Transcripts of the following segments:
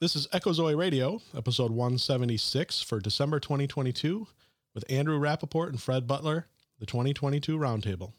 This is Echo Zoe Radio, episode 176 for December 2022, with Andrew Rappaport and Fred Butler, the 2022 Roundtable.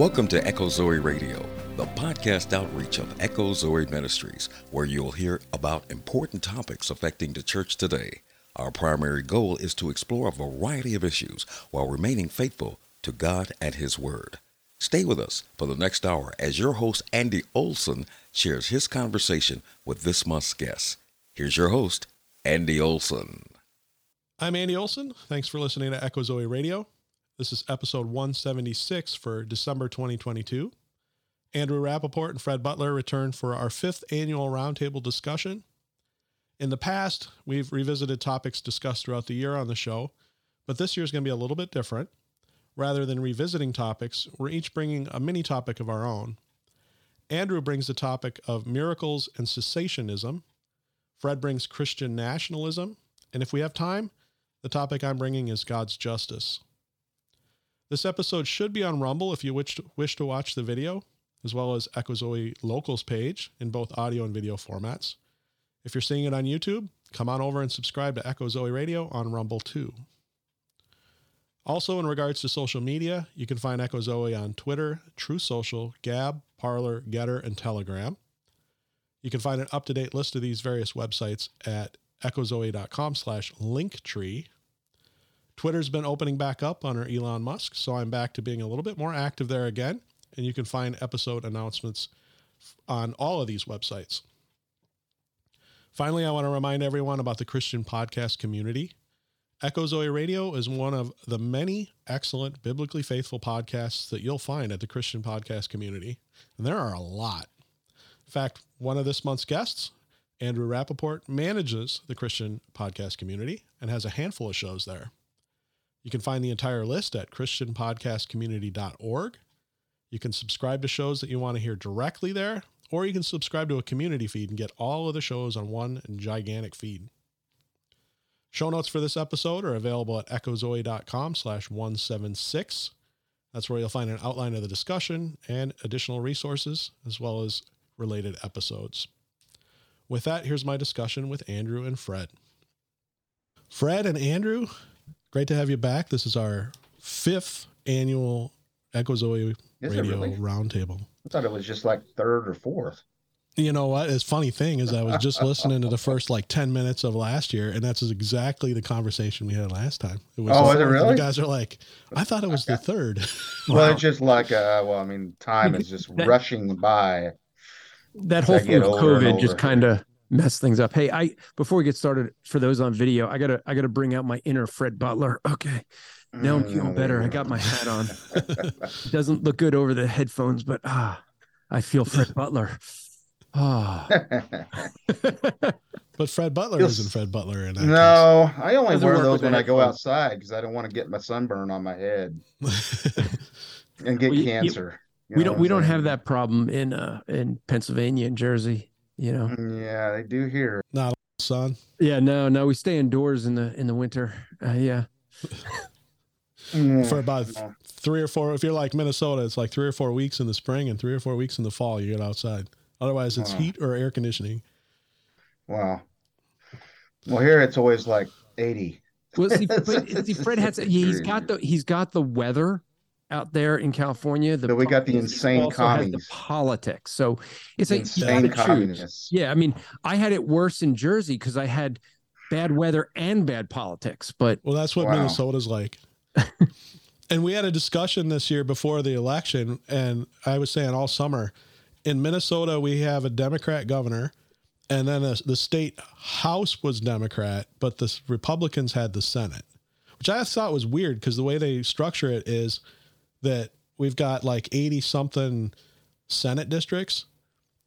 Welcome to Echo Zoe Radio, the podcast outreach of Echo Zoe Ministries, where you'll hear about important topics affecting the church today. Our primary goal is to explore a variety of issues while remaining faithful to God and His Word. Stay with us for the next hour as your host, Andy Olson, shares his conversation with this month's guest. Here's your host, Andy Olson. I'm Andy Olson. Thanks for listening to Echo Zoe Radio. This is episode 176 for December 2022. Andrew Rappaport and Fred Butler return for our fifth annual roundtable discussion. In the past, we've revisited topics discussed throughout the year on the show, but this year is going to be a little bit different. Rather than revisiting topics, we're each bringing a mini topic of our own. Andrew brings the topic of miracles and cessationism. Fred brings Christian nationalism. And if we have time, the topic I'm bringing is God's justice. This episode should be on Rumble if you wish to, wish to watch the video, as well as Echo Zoe Locals page in both audio and video formats. If you're seeing it on YouTube, come on over and subscribe to Echo Zoe Radio on Rumble too. Also, in regards to social media, you can find Echo Zoe on Twitter, Truth Social, Gab, Parler, Getter, and Telegram. You can find an up-to-date list of these various websites at echozoe.com slash linktree Twitter's been opening back up under Elon Musk, so I'm back to being a little bit more active there again. And you can find episode announcements on all of these websites. Finally, I want to remind everyone about the Christian podcast community. Echo Zoe Radio is one of the many excellent biblically faithful podcasts that you'll find at the Christian podcast community. And there are a lot. In fact, one of this month's guests, Andrew Rappaport, manages the Christian podcast community and has a handful of shows there. You can find the entire list at christianpodcastcommunity.org. You can subscribe to shows that you want to hear directly there, or you can subscribe to a community feed and get all of the shows on one gigantic feed. Show notes for this episode are available at echozoe.com slash 176. That's where you'll find an outline of the discussion and additional resources, as well as related episodes. With that, here's my discussion with Andrew and Fred. Fred and Andrew, Great to have you back. This is our fifth annual Echo Zoe Radio really? Roundtable. I thought it was just like third or fourth. You know what? It's funny thing is I was just listening to the first like 10 minutes of last year, and that's exactly the conversation we had last time. It was oh, is it really? You guys are like, I thought it was the third. well, wow. it's just like, uh, well, I mean, time is just that, rushing by. That whole thing with COVID just kind of mess things up. Hey, I before we get started, for those on video, I gotta I gotta bring out my inner Fred Butler. Okay. Now I'm feeling better. I got my hat on. Doesn't look good over the headphones, but ah, I feel Fred Butler. Ah. but Fred Butler isn't Fred Butler in that. No, case. I only wear those when I go outside because I don't want to get my sunburn on my head and get well, cancer. You, we don't we don't have that problem in uh in Pennsylvania and Jersey you know. Mm, yeah, they do here. Not a sun. Yeah, no, no, we stay indoors in the in the winter. Uh, yeah. For about three or four, if you're like Minnesota, it's like three or four weeks in the spring and three or four weeks in the fall. You get outside. Otherwise, it's wow. heat or air conditioning. Wow. Well, here it's always like eighty. Well, see, see Fred has he's got the he's got the weather out there in California. The so we got the insane communists. The politics. So it's like insane communists. Yeah, I mean, I had it worse in Jersey because I had bad weather and bad politics. But well, that's what wow. Minnesota's like. and we had a discussion this year before the election, and I was saying all summer in Minnesota we have a Democrat governor. And then a, the state house was Democrat, but the Republicans had the Senate, which I thought was weird because the way they structure it is that we've got like 80 something Senate districts.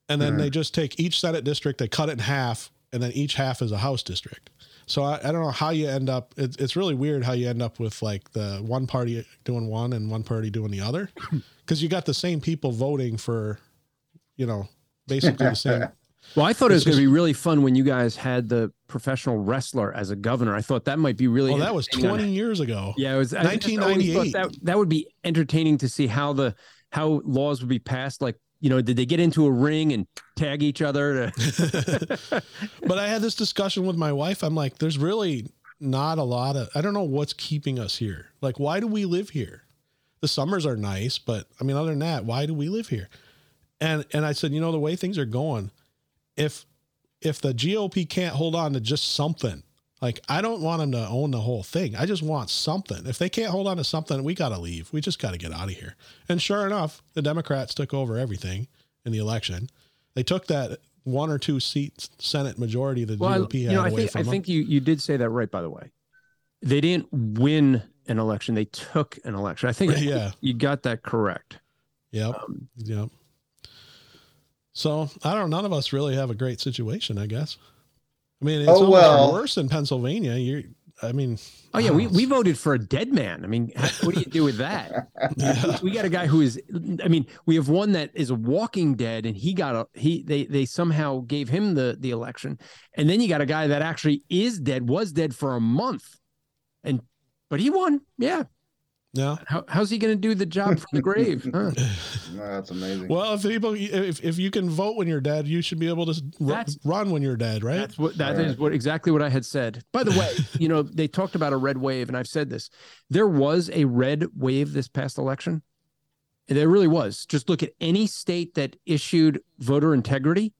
And then mm. they just take each Senate district, they cut it in half, and then each half is a House district. So I, I don't know how you end up. It, it's really weird how you end up with like the one party doing one and one party doing the other, because you got the same people voting for, you know, basically the same. Well, I thought it was going to be really fun when you guys had the professional wrestler as a governor. I thought that might be really. Oh, that was twenty years ago. Yeah, it was nineteen ninety eight. That that would be entertaining to see how the how laws would be passed. Like, you know, did they get into a ring and tag each other? To... but I had this discussion with my wife. I'm like, there's really not a lot of. I don't know what's keeping us here. Like, why do we live here? The summers are nice, but I mean, other than that, why do we live here? And and I said, you know, the way things are going if if the GOP can't hold on to just something, like I don't want them to own the whole thing. I just want something. If they can't hold on to something, we got to leave. We just got to get out of here. And sure enough, the Democrats took over everything in the election. They took that one or two seat Senate majority the well, GOP had you know, I away think, from I them. think you you did say that right. By the way, they didn't win an election; they took an election. I think yeah, you got that correct. Yep. Um, yep. So I don't. Know, none of us really have a great situation, I guess. I mean, it's oh, well. worse in Pennsylvania. You, I mean, oh yeah, we, uh, we voted for a dead man. I mean, what do you do with that? yeah. We got a guy who is. I mean, we have one that is a walking dead, and he got a he. They they somehow gave him the the election, and then you got a guy that actually is dead, was dead for a month, and but he won. Yeah, yeah. How, how's he going to do the job from the grave? Huh? No, that's amazing. Well, if people, if, if you can vote when you're dead, you should be able to run when you're dead, right? That's what that right. is what exactly what I had said. By the way, you know they talked about a red wave, and I've said this. There was a red wave this past election. There really was. Just look at any state that issued voter integrity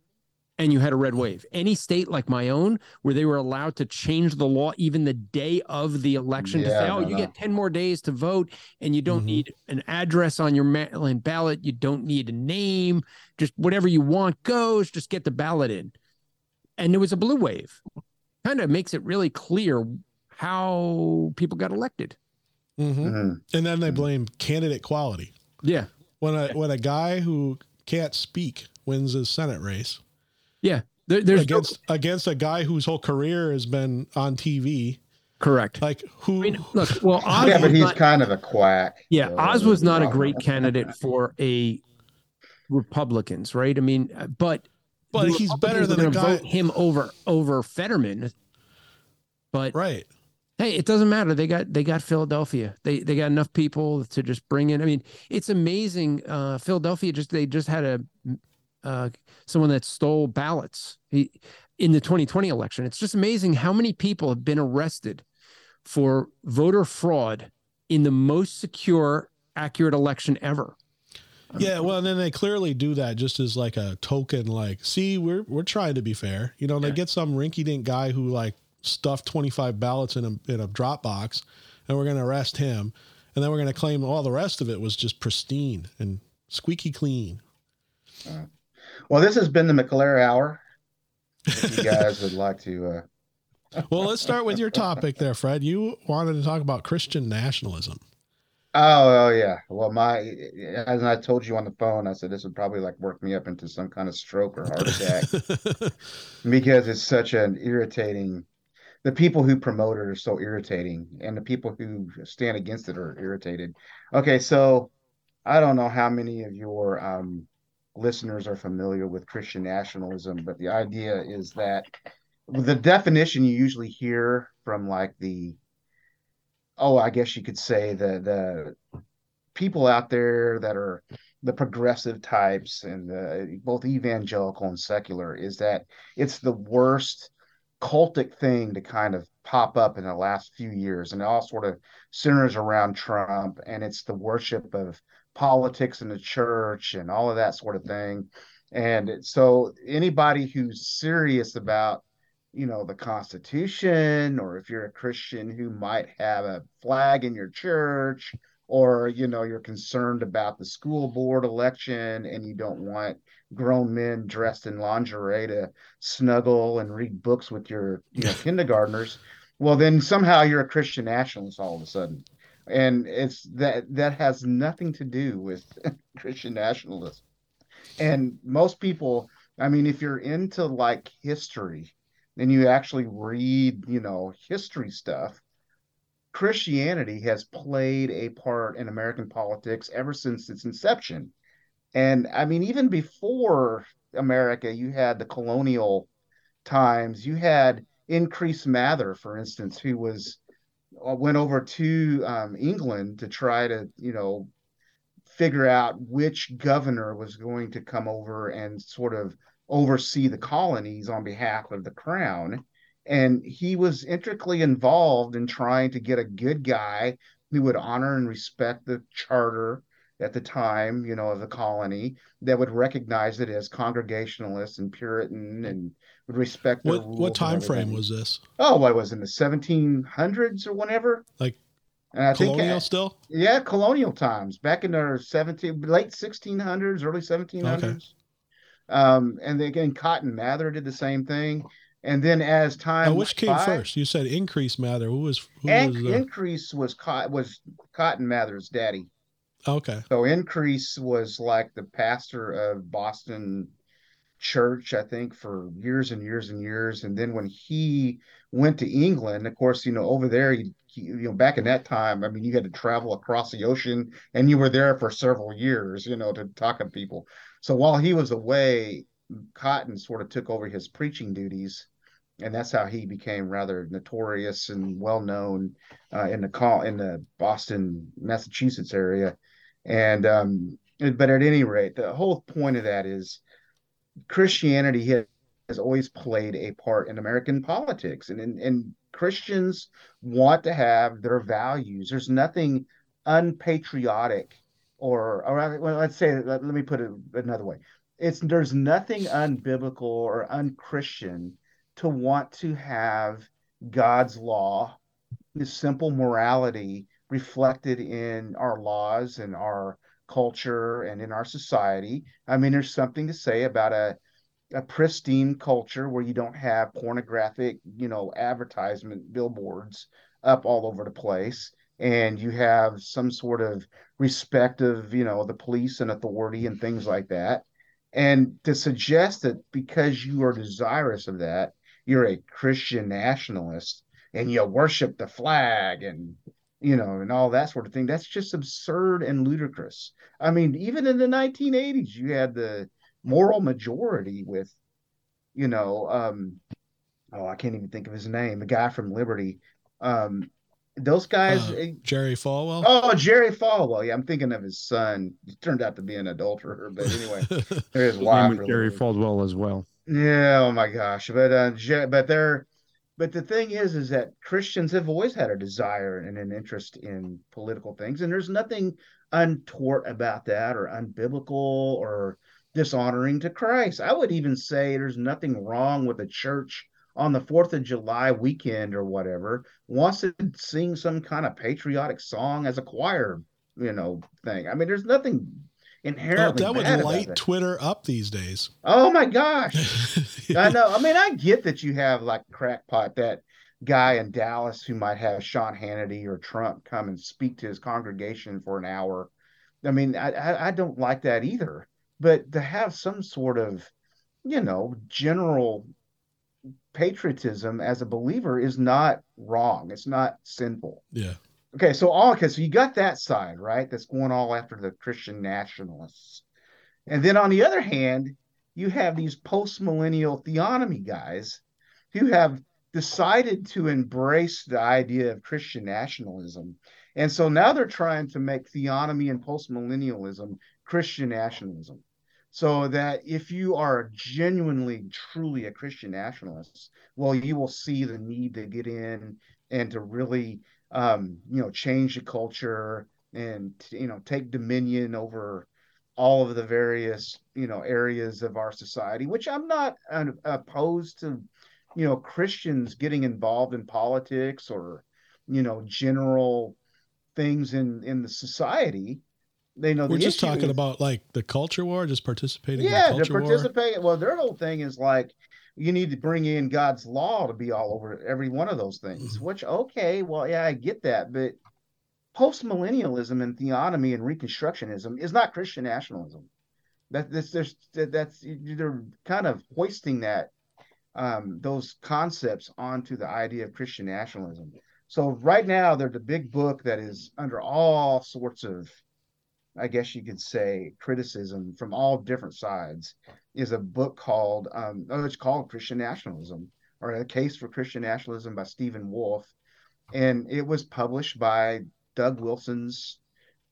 and you had a red wave. Any state like my own, where they were allowed to change the law even the day of the election yeah, to say, oh, no, you no. get 10 more days to vote and you don't mm-hmm. need an address on your mail-in ballot. You don't need a name. Just whatever you want goes. Just get the ballot in. And there was a blue wave. Kind of makes it really clear how people got elected. Mm-hmm. Mm-hmm. And then they blame candidate quality. Yeah. When a when a guy who can't speak wins his Senate race yeah, there, there's against no... against a guy whose whole career has been on TV. Correct. Like who? I mean, look, well, Oz yeah, but he's not, kind of a quack. Yeah, so Oz was not a great candidate for a Republicans, right? I mean, but but he's better than a guy. Vote him over over Fetterman. But right. Hey, it doesn't matter. They got they got Philadelphia. They they got enough people to just bring in. I mean, it's amazing. Uh, Philadelphia just they just had a uh, someone that stole ballots he, in the 2020 election. It's just amazing how many people have been arrested for voter fraud in the most secure, accurate election ever. Yeah, well, and then they clearly do that just as like a token, like, see, we're we're trying to be fair. You know, and they get some rinky-dink guy who like stuffed 25 ballots in a in a drop box, and we're going to arrest him, and then we're going to claim all the rest of it was just pristine and squeaky clean. Uh, well, this has been the McClare Hour. If you guys would like to. Uh... well, let's start with your topic there, Fred. You wanted to talk about Christian nationalism. Oh, oh yeah. Well, my as I told you on the phone, I said this would probably like work me up into some kind of stroke or heart attack because it's such an irritating. The people who promote it are so irritating, and the people who stand against it are irritated. Okay, so I don't know how many of your um, listeners are familiar with Christian nationalism, but the idea is that the definition you usually hear from like the oh, I guess you could say the the people out there that are the progressive types and the, both evangelical and secular is that it's the worst cultic thing to kind of pop up in the last few years. And it all sort of centers around Trump and it's the worship of politics in the church and all of that sort of thing. And so anybody who's serious about, you know, the Constitution, or if you're a Christian who might have a flag in your church, or you know you're concerned about the school board election and you don't want grown men dressed in lingerie to snuggle and read books with your you know kindergartners well then somehow you're a christian nationalist all of a sudden and it's that that has nothing to do with Christian nationalism. And most people, I mean, if you're into like history, and you actually read, you know, history stuff, Christianity has played a part in American politics ever since its inception. And I mean, even before America, you had the colonial times. You had Increase Mather, for instance, who was went over to um, England to try to, you know, figure out which governor was going to come over and sort of oversee the colonies on behalf of the crown. And he was intricately involved in trying to get a good guy who would honor and respect the charter at the time, you know, of the colony that would recognize it as Congregationalist and Puritan and would respect what what time frame was this? Oh, what was in the 1700s or whatever? Like and I colonial think, still? Yeah, colonial times back in the 17 late 1600s, early 1700s. Okay. Um, and again, Cotton Mather did the same thing. And then as time, now, which came by, first? You said Increase Mather. Who was who was the... Increase was was Cotton Mather's daddy. Okay. So Increase was like the pastor of Boston church, I think, for years and years and years. And then when he went to England, of course, you know, over there, he, he, you know, back in that time, I mean, you had to travel across the ocean and you were there for several years, you know, to talk to people. So while he was away, Cotton sort of took over his preaching duties. And that's how he became rather notorious and well known uh, in the call in the Boston, Massachusetts area. And um, but at any rate, the whole point of that is Christianity has always played a part in American politics, and, and, and Christians want to have their values. There's nothing unpatriotic, or, or well, let's say, let, let me put it another way. It's there's nothing unbiblical or unchristian to want to have God's law, His simple morality reflected in our laws and our culture and in our society. I mean, there's something to say about a a pristine culture where you don't have pornographic, you know, advertisement billboards up all over the place and you have some sort of respect of, you know, the police and authority and things like that. And to suggest that because you are desirous of that, you're a Christian nationalist and you worship the flag and you know, and all that sort of thing. That's just absurd and ludicrous. I mean, even in the 1980s, you had the moral majority with, you know, um, oh, I can't even think of his name, the guy from Liberty. Um, those guys, uh, eh, Jerry Falwell. Oh, Jerry Falwell. Yeah, I'm thinking of his son. He turned out to be an adulterer, but anyway, there's wife. Jerry Falwell as well. Yeah. Oh my gosh. But uh, but they're but the thing is is that christians have always had a desire and an interest in political things and there's nothing untoward about that or unbiblical or dishonoring to christ. I would even say there's nothing wrong with a church on the 4th of july weekend or whatever wants to sing some kind of patriotic song as a choir you know thing. I mean there's nothing inherently. Oh, that would light Twitter up these days. Oh my gosh! I know. I mean, I get that you have like crackpot that guy in Dallas who might have Sean Hannity or Trump come and speak to his congregation for an hour. I mean, I, I, I don't like that either. But to have some sort of, you know, general patriotism as a believer is not wrong. It's not sinful. Yeah. Okay, so all so you got that side, right? That's going all after the Christian nationalists. And then on the other hand, you have these post-millennial theonomy guys who have decided to embrace the idea of Christian nationalism. And so now they're trying to make theonomy and postmillennialism Christian nationalism. So that if you are genuinely, truly a Christian nationalist, well, you will see the need to get in and to really um, you know, change the culture and you know take dominion over all of the various you know areas of our society which i'm not opposed to you know christians getting involved in politics or you know general things in in the society they know we're just talking is, about like the culture war just participating yeah to participate war. Participating. Well their whole thing is like you need to bring in God's law to be all over every one of those things. Mm-hmm. Which okay, well, yeah, I get that, but post millennialism and theonomy and reconstructionism is not Christian nationalism. That that's there's that's they're kind of hoisting that um, those concepts onto the idea of Christian nationalism. So right now, they're the big book that is under all sorts of, I guess you could say, criticism from all different sides. Is a book called, um, oh, it's called Christian Nationalism or a case for Christian nationalism by Stephen Wolfe, and it was published by Doug Wilson's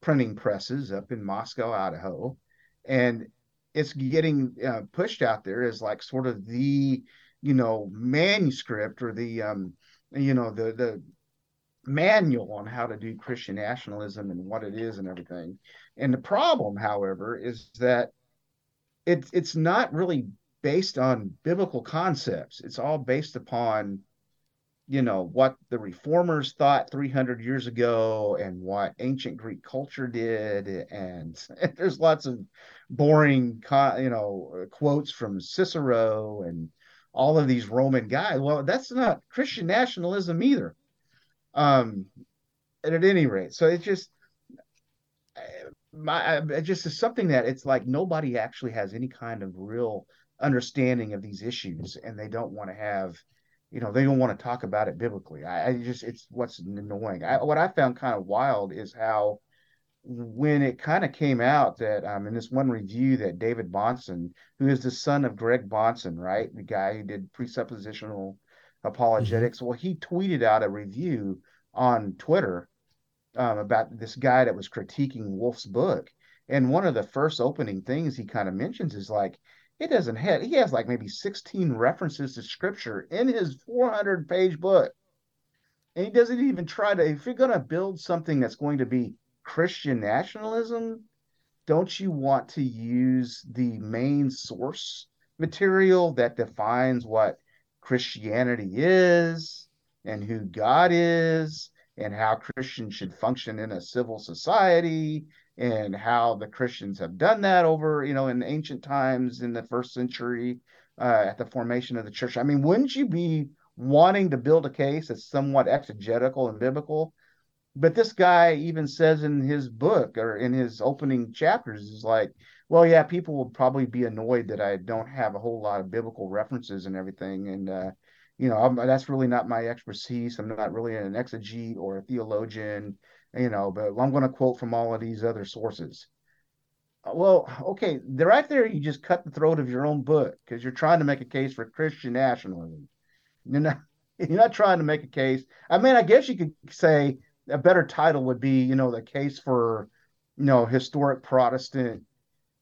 printing presses up in Moscow, Idaho, and it's getting uh, pushed out there as like sort of the you know manuscript or the um you know the the manual on how to do Christian nationalism and what it is and everything. And the problem, however, is that it's it's not really based on biblical concepts. It's all based upon you know what the reformers thought 300 years ago and what ancient greek culture did. And, and there's lots of boring you know quotes from cicero and all of these roman guys. Well that's not christian nationalism either. Um at any rate so it's just my it just is something that it's like nobody actually has any kind of real understanding of these issues and they don't want to have you know they don't want to talk about it biblically i, I just it's what's annoying I, what i found kind of wild is how when it kind of came out that um in this one review that david bahnsen who is the son of greg bahnsen right the guy who did presuppositional apologetics mm-hmm. well he tweeted out a review on twitter um, about this guy that was critiquing Wolfe's book. And one of the first opening things he kind of mentions is like it doesn't have he has like maybe 16 references to scripture in his 400 page book. And he doesn't even try to if you're going to build something that's going to be christian nationalism don't you want to use the main source material that defines what christianity is and who god is and how christians should function in a civil society and how the Christians have done that over, you know, in ancient times in the first century uh, at the formation of the church. I mean, wouldn't you be wanting to build a case that's somewhat exegetical and biblical? But this guy even says in his book or in his opening chapters is like, well, yeah, people will probably be annoyed that I don't have a whole lot of biblical references and everything, and uh, you know, I'm, that's really not my expertise. I'm not really an exegete or a theologian you know, but I'm going to quote from all of these other sources. Uh, well, okay, right there, you just cut the throat of your own book because you're trying to make a case for Christian nationalism. You're not, you're not trying to make a case. I mean, I guess you could say a better title would be, you know, the case for, you know, historic Protestant,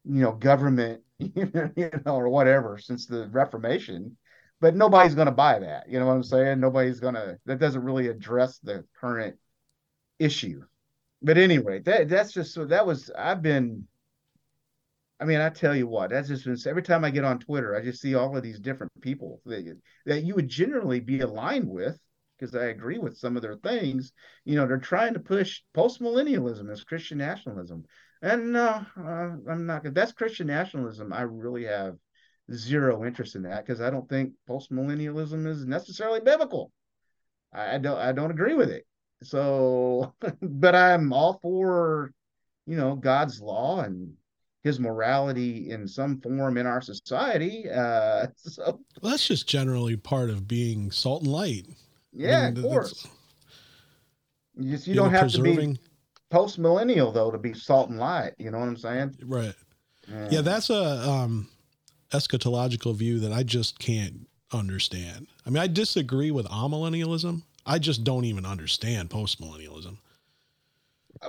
you know, government, you know, or whatever since the Reformation. But nobody's going to buy that. You know what I'm saying? Nobody's going to. That doesn't really address the current issue. But anyway, that that's just so that was I've been I mean, I tell you what, that's just been every time I get on Twitter, I just see all of these different people that, that you would generally be aligned with because I agree with some of their things. You know, they're trying to push post millennialism as Christian nationalism. And no, uh, I'm not. That's Christian nationalism. I really have zero interest in that because I don't think post millennialism is necessarily biblical. I, I don't. I don't agree with it. So, but I'm all for, you know, God's law and his morality in some form in our society. Uh, so well, that's just generally part of being salt and light. Yeah, I mean, of course. You just you, you don't know, have preserving... to be post millennial though to be salt and light. You know what I'm saying? Right. Yeah, yeah that's a um, eschatological view that I just can't understand. I mean, I disagree with amillennialism. I just don't even understand postmillennialism.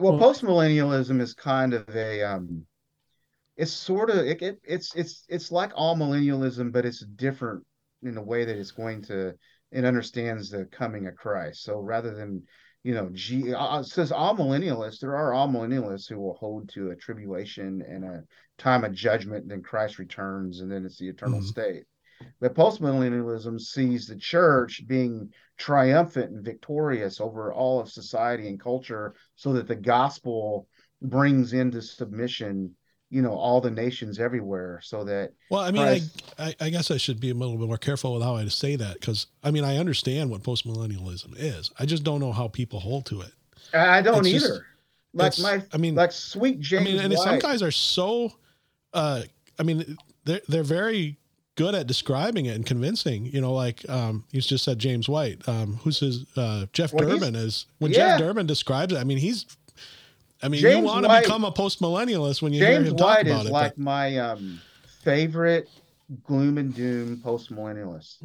Well, well postmillennialism is kind of a um, it's sort of it, it, it's it's it's like all millennialism, but it's different in the way that it's going to it understands the coming of Christ. So rather than you know, G uh, says amillennialists, there are all millennialists who will hold to a tribulation and a time of judgment, then Christ returns, and then it's the eternal mm-hmm. state. But postmillennialism sees the church being triumphant and victorious over all of society and culture so that the gospel brings into submission you know all the nations everywhere so that well i mean Christ... I, I guess i should be a little bit more careful with how i say that because i mean i understand what postmillennialism is i just don't know how people hold to it i don't it's either just, like my i mean like sweet james i mean and White. some guys are so uh i mean they're they're very good at describing it and convincing. You know, like um, he's just said James White, um, who's his uh, Jeff well, Durbin is when yeah. Jeff Durbin describes it. I mean, he's. I mean, James you want to become a post millennialist when you James hear him White talk about is it. like but... my um, favorite gloom and doom post millennialist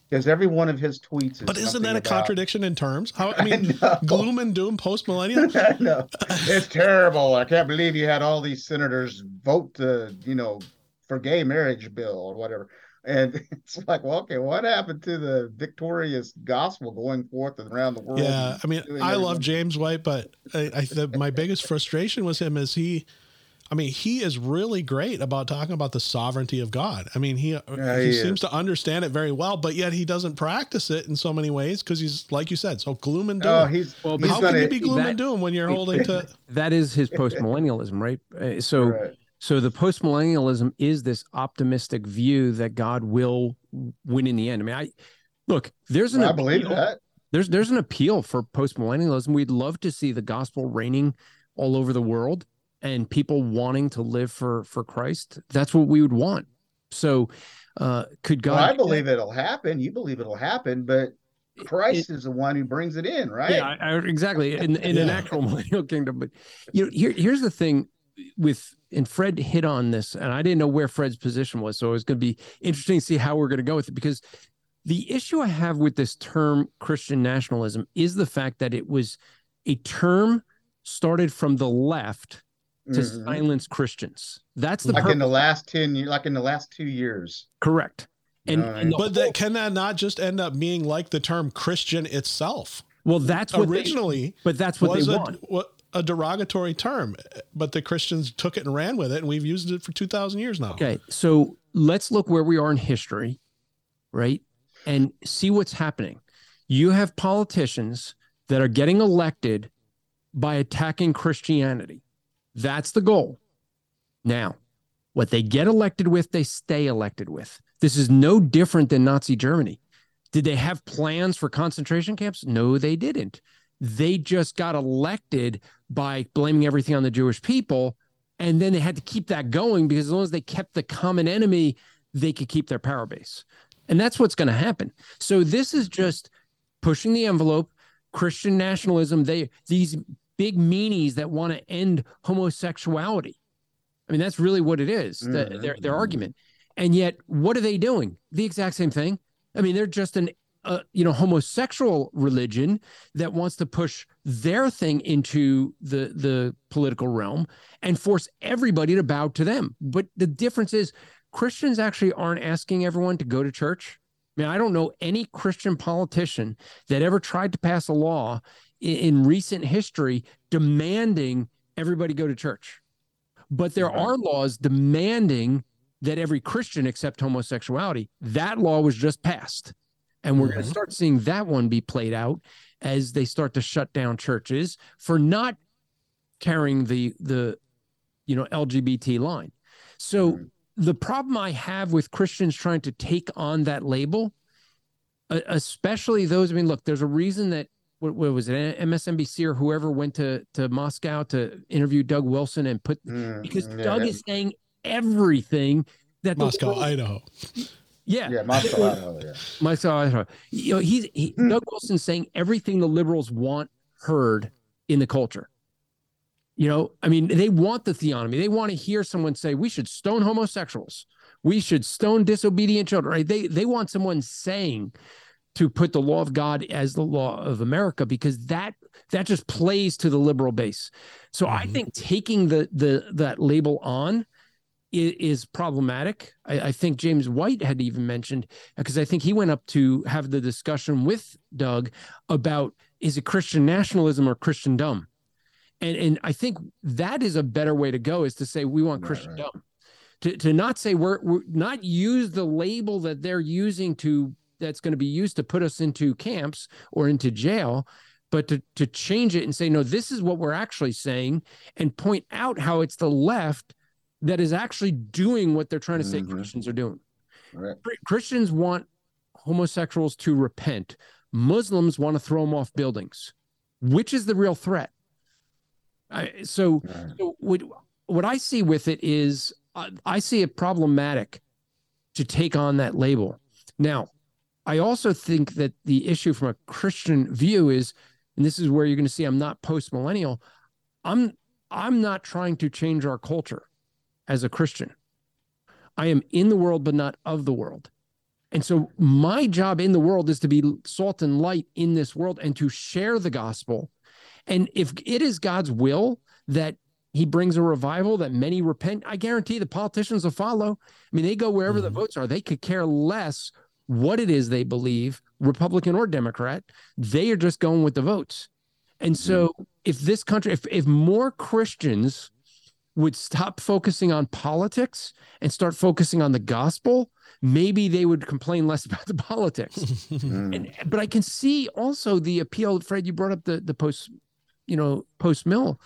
because every one of his tweets is. But isn't that a about... contradiction in terms? How I mean, I gloom and doom post millennial? no, it's terrible. I can't believe you had all these senators vote to you know for gay marriage bill or whatever. And it's like, well, okay, what happened to the victorious gospel going forth and around the world? Yeah, I mean, I love James White, but I, I the, my biggest frustration with him is he I mean, he is really great about talking about the sovereignty of God. I mean, he yeah, he, he seems to understand it very well, but yet he doesn't practice it in so many ways because he's like you said, so gloom and doom. Oh, he's well, how can you be gloom that, and doom when you're holding to? That is his post millennialism, right? Uh, so, right. So the post millennialism is this optimistic view that God will win in the end. I mean, I look. There's an. I appeal, believe that. There's there's an appeal for post millennialism. We'd love to see the gospel reigning all over the world and people wanting to live for for Christ, that's what we would want. So, uh, could God? Well, I believe it'll happen. You believe it'll happen, but Christ it, is the one who brings it in, right? Yeah, I, exactly. In in yeah. an actual millennial kingdom, but you know, here here's the thing with and Fred hit on this, and I didn't know where Fred's position was, so it was going to be interesting to see how we're going to go with it because the issue I have with this term Christian nationalism is the fact that it was a term started from the left to mm-hmm. silence Christians. That's the like purpose. in the last ten years, like in the last two years. Correct. And, and but whole, that can that not just end up being like the term Christian itself? Well, that's what originally, they, but that's what they want. What a derogatory term, but the Christians took it and ran with it, and we've used it for two thousand years now. Okay, so let's look where we are in history, right, and see what's happening. You have politicians that are getting elected by attacking Christianity. That's the goal. Now, what they get elected with, they stay elected with. This is no different than Nazi Germany. Did they have plans for concentration camps? No, they didn't. They just got elected by blaming everything on the Jewish people. And then they had to keep that going because as long as they kept the common enemy, they could keep their power base. And that's what's going to happen. So this is just pushing the envelope. Christian nationalism, they these big meanies that want to end homosexuality. I mean, that's really what it is, mm-hmm. the, their, their argument. And yet, what are they doing? The exact same thing. I mean, they're just an, uh, you know, homosexual religion that wants to push their thing into the the political realm and force everybody to bow to them. But the difference is, Christians actually aren't asking everyone to go to church. I mean, I don't know any Christian politician that ever tried to pass a law in recent history demanding everybody go to church. But there are laws demanding that every Christian accept homosexuality. That law was just passed. And we're mm-hmm. going to start seeing that one be played out as they start to shut down churches for not carrying the the you know LGBT line. So mm-hmm. the problem I have with Christians trying to take on that label, especially those I mean look, there's a reason that what, what, was it MSNBC or whoever went to to Moscow to interview Doug Wilson and put mm, because yeah. Doug is saying everything that Moscow, world, Idaho. Yeah, yeah, Idaho. Yeah, You know, he's he, mm. Doug Wilson saying everything the liberals want heard in the culture. You know, I mean, they want the theonomy. They want to hear someone say we should stone homosexuals. We should stone disobedient children. Right? They they want someone saying to put the law of God as the law of America because that that just plays to the liberal base. So mm-hmm. I think taking the the that label on is, is problematic. I, I, think James White had even mentioned because I think he went up to have the discussion with Doug about is it Christian nationalism or Christendom, and and I think that is a better way to go is to say we want right, Christendom. Right. To, to not say we're, we're not use the label that they're using to that's going to be used to put us into camps or into jail but to, to change it and say no this is what we're actually saying and point out how it's the left that is actually doing what they're trying to say mm-hmm. christians are doing right. christians want homosexuals to repent muslims want to throw them off buildings which is the real threat I, so, right. so what, what i see with it is uh, i see it problematic to take on that label. Now, I also think that the issue from a Christian view is, and this is where you're going to see I'm not post millennial. I'm I'm not trying to change our culture as a Christian. I am in the world, but not of the world. And so my job in the world is to be salt and light in this world and to share the gospel. And if it is God's will that he brings a revival that many repent, I guarantee the politicians will follow. I mean, they go wherever mm-hmm. the votes are. They could care less what it is they believe, Republican or Democrat. They are just going with the votes. And so mm-hmm. if this country, if if more Christians would stop focusing on politics and start focusing on the gospel, maybe they would complain less about the politics. Mm. and, but I can see also the appeal. Fred, you brought up the the post, you know, post mill,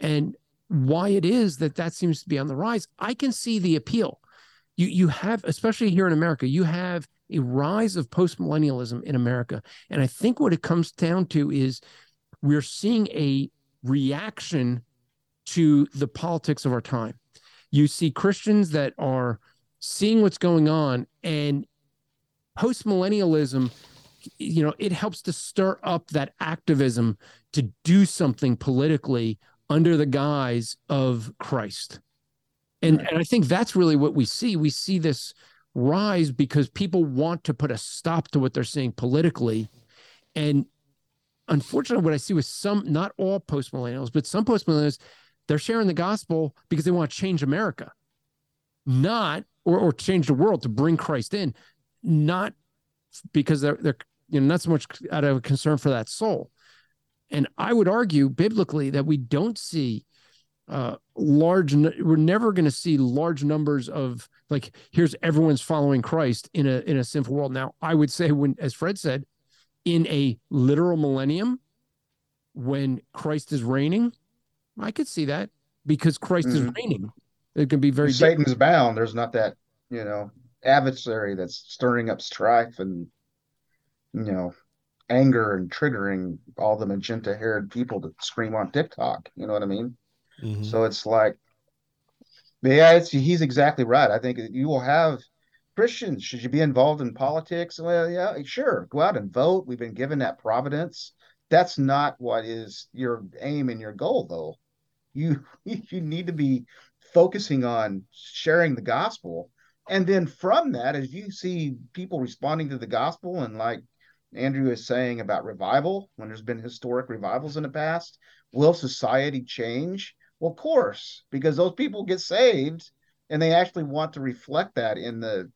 and why it is that that seems to be on the rise. I can see the appeal. You you have, especially here in America, you have a rise of post millennialism in America, and I think what it comes down to is we're seeing a reaction to the politics of our time. You see Christians that are seeing what's going on and post millennialism you know it helps to stir up that activism to do something politically under the guise of Christ. And, and I think that's really what we see. We see this rise because people want to put a stop to what they're seeing politically. And unfortunately, what I see with some, not all post millennials, but some post millennials, they're sharing the gospel because they want to change America, not or, or change the world to bring Christ in, not because they're they're you know not so much out of concern for that soul. And I would argue biblically that we don't see uh, large. We're never going to see large numbers of like here's everyone's following Christ in a in a sinful world. Now I would say when, as Fred said, in a literal millennium, when Christ is reigning, I could see that because Christ mm-hmm. is reigning. It can be very Satan's different. bound. There's not that, you know, adversary that's stirring up strife and you know anger and triggering all the magenta haired people to scream on TikTok. You know what I mean? Mm-hmm. So it's like, yeah, it's, he's exactly right. I think you will have Christians. Should you be involved in politics? Well, yeah, sure. Go out and vote. We've been given that providence. That's not what is your aim and your goal, though. You you need to be focusing on sharing the gospel. And then from that, as you see people responding to the gospel, and like Andrew is saying about revival, when there's been historic revivals in the past, will society change? Well, of course, because those people get saved and they actually want to reflect that in the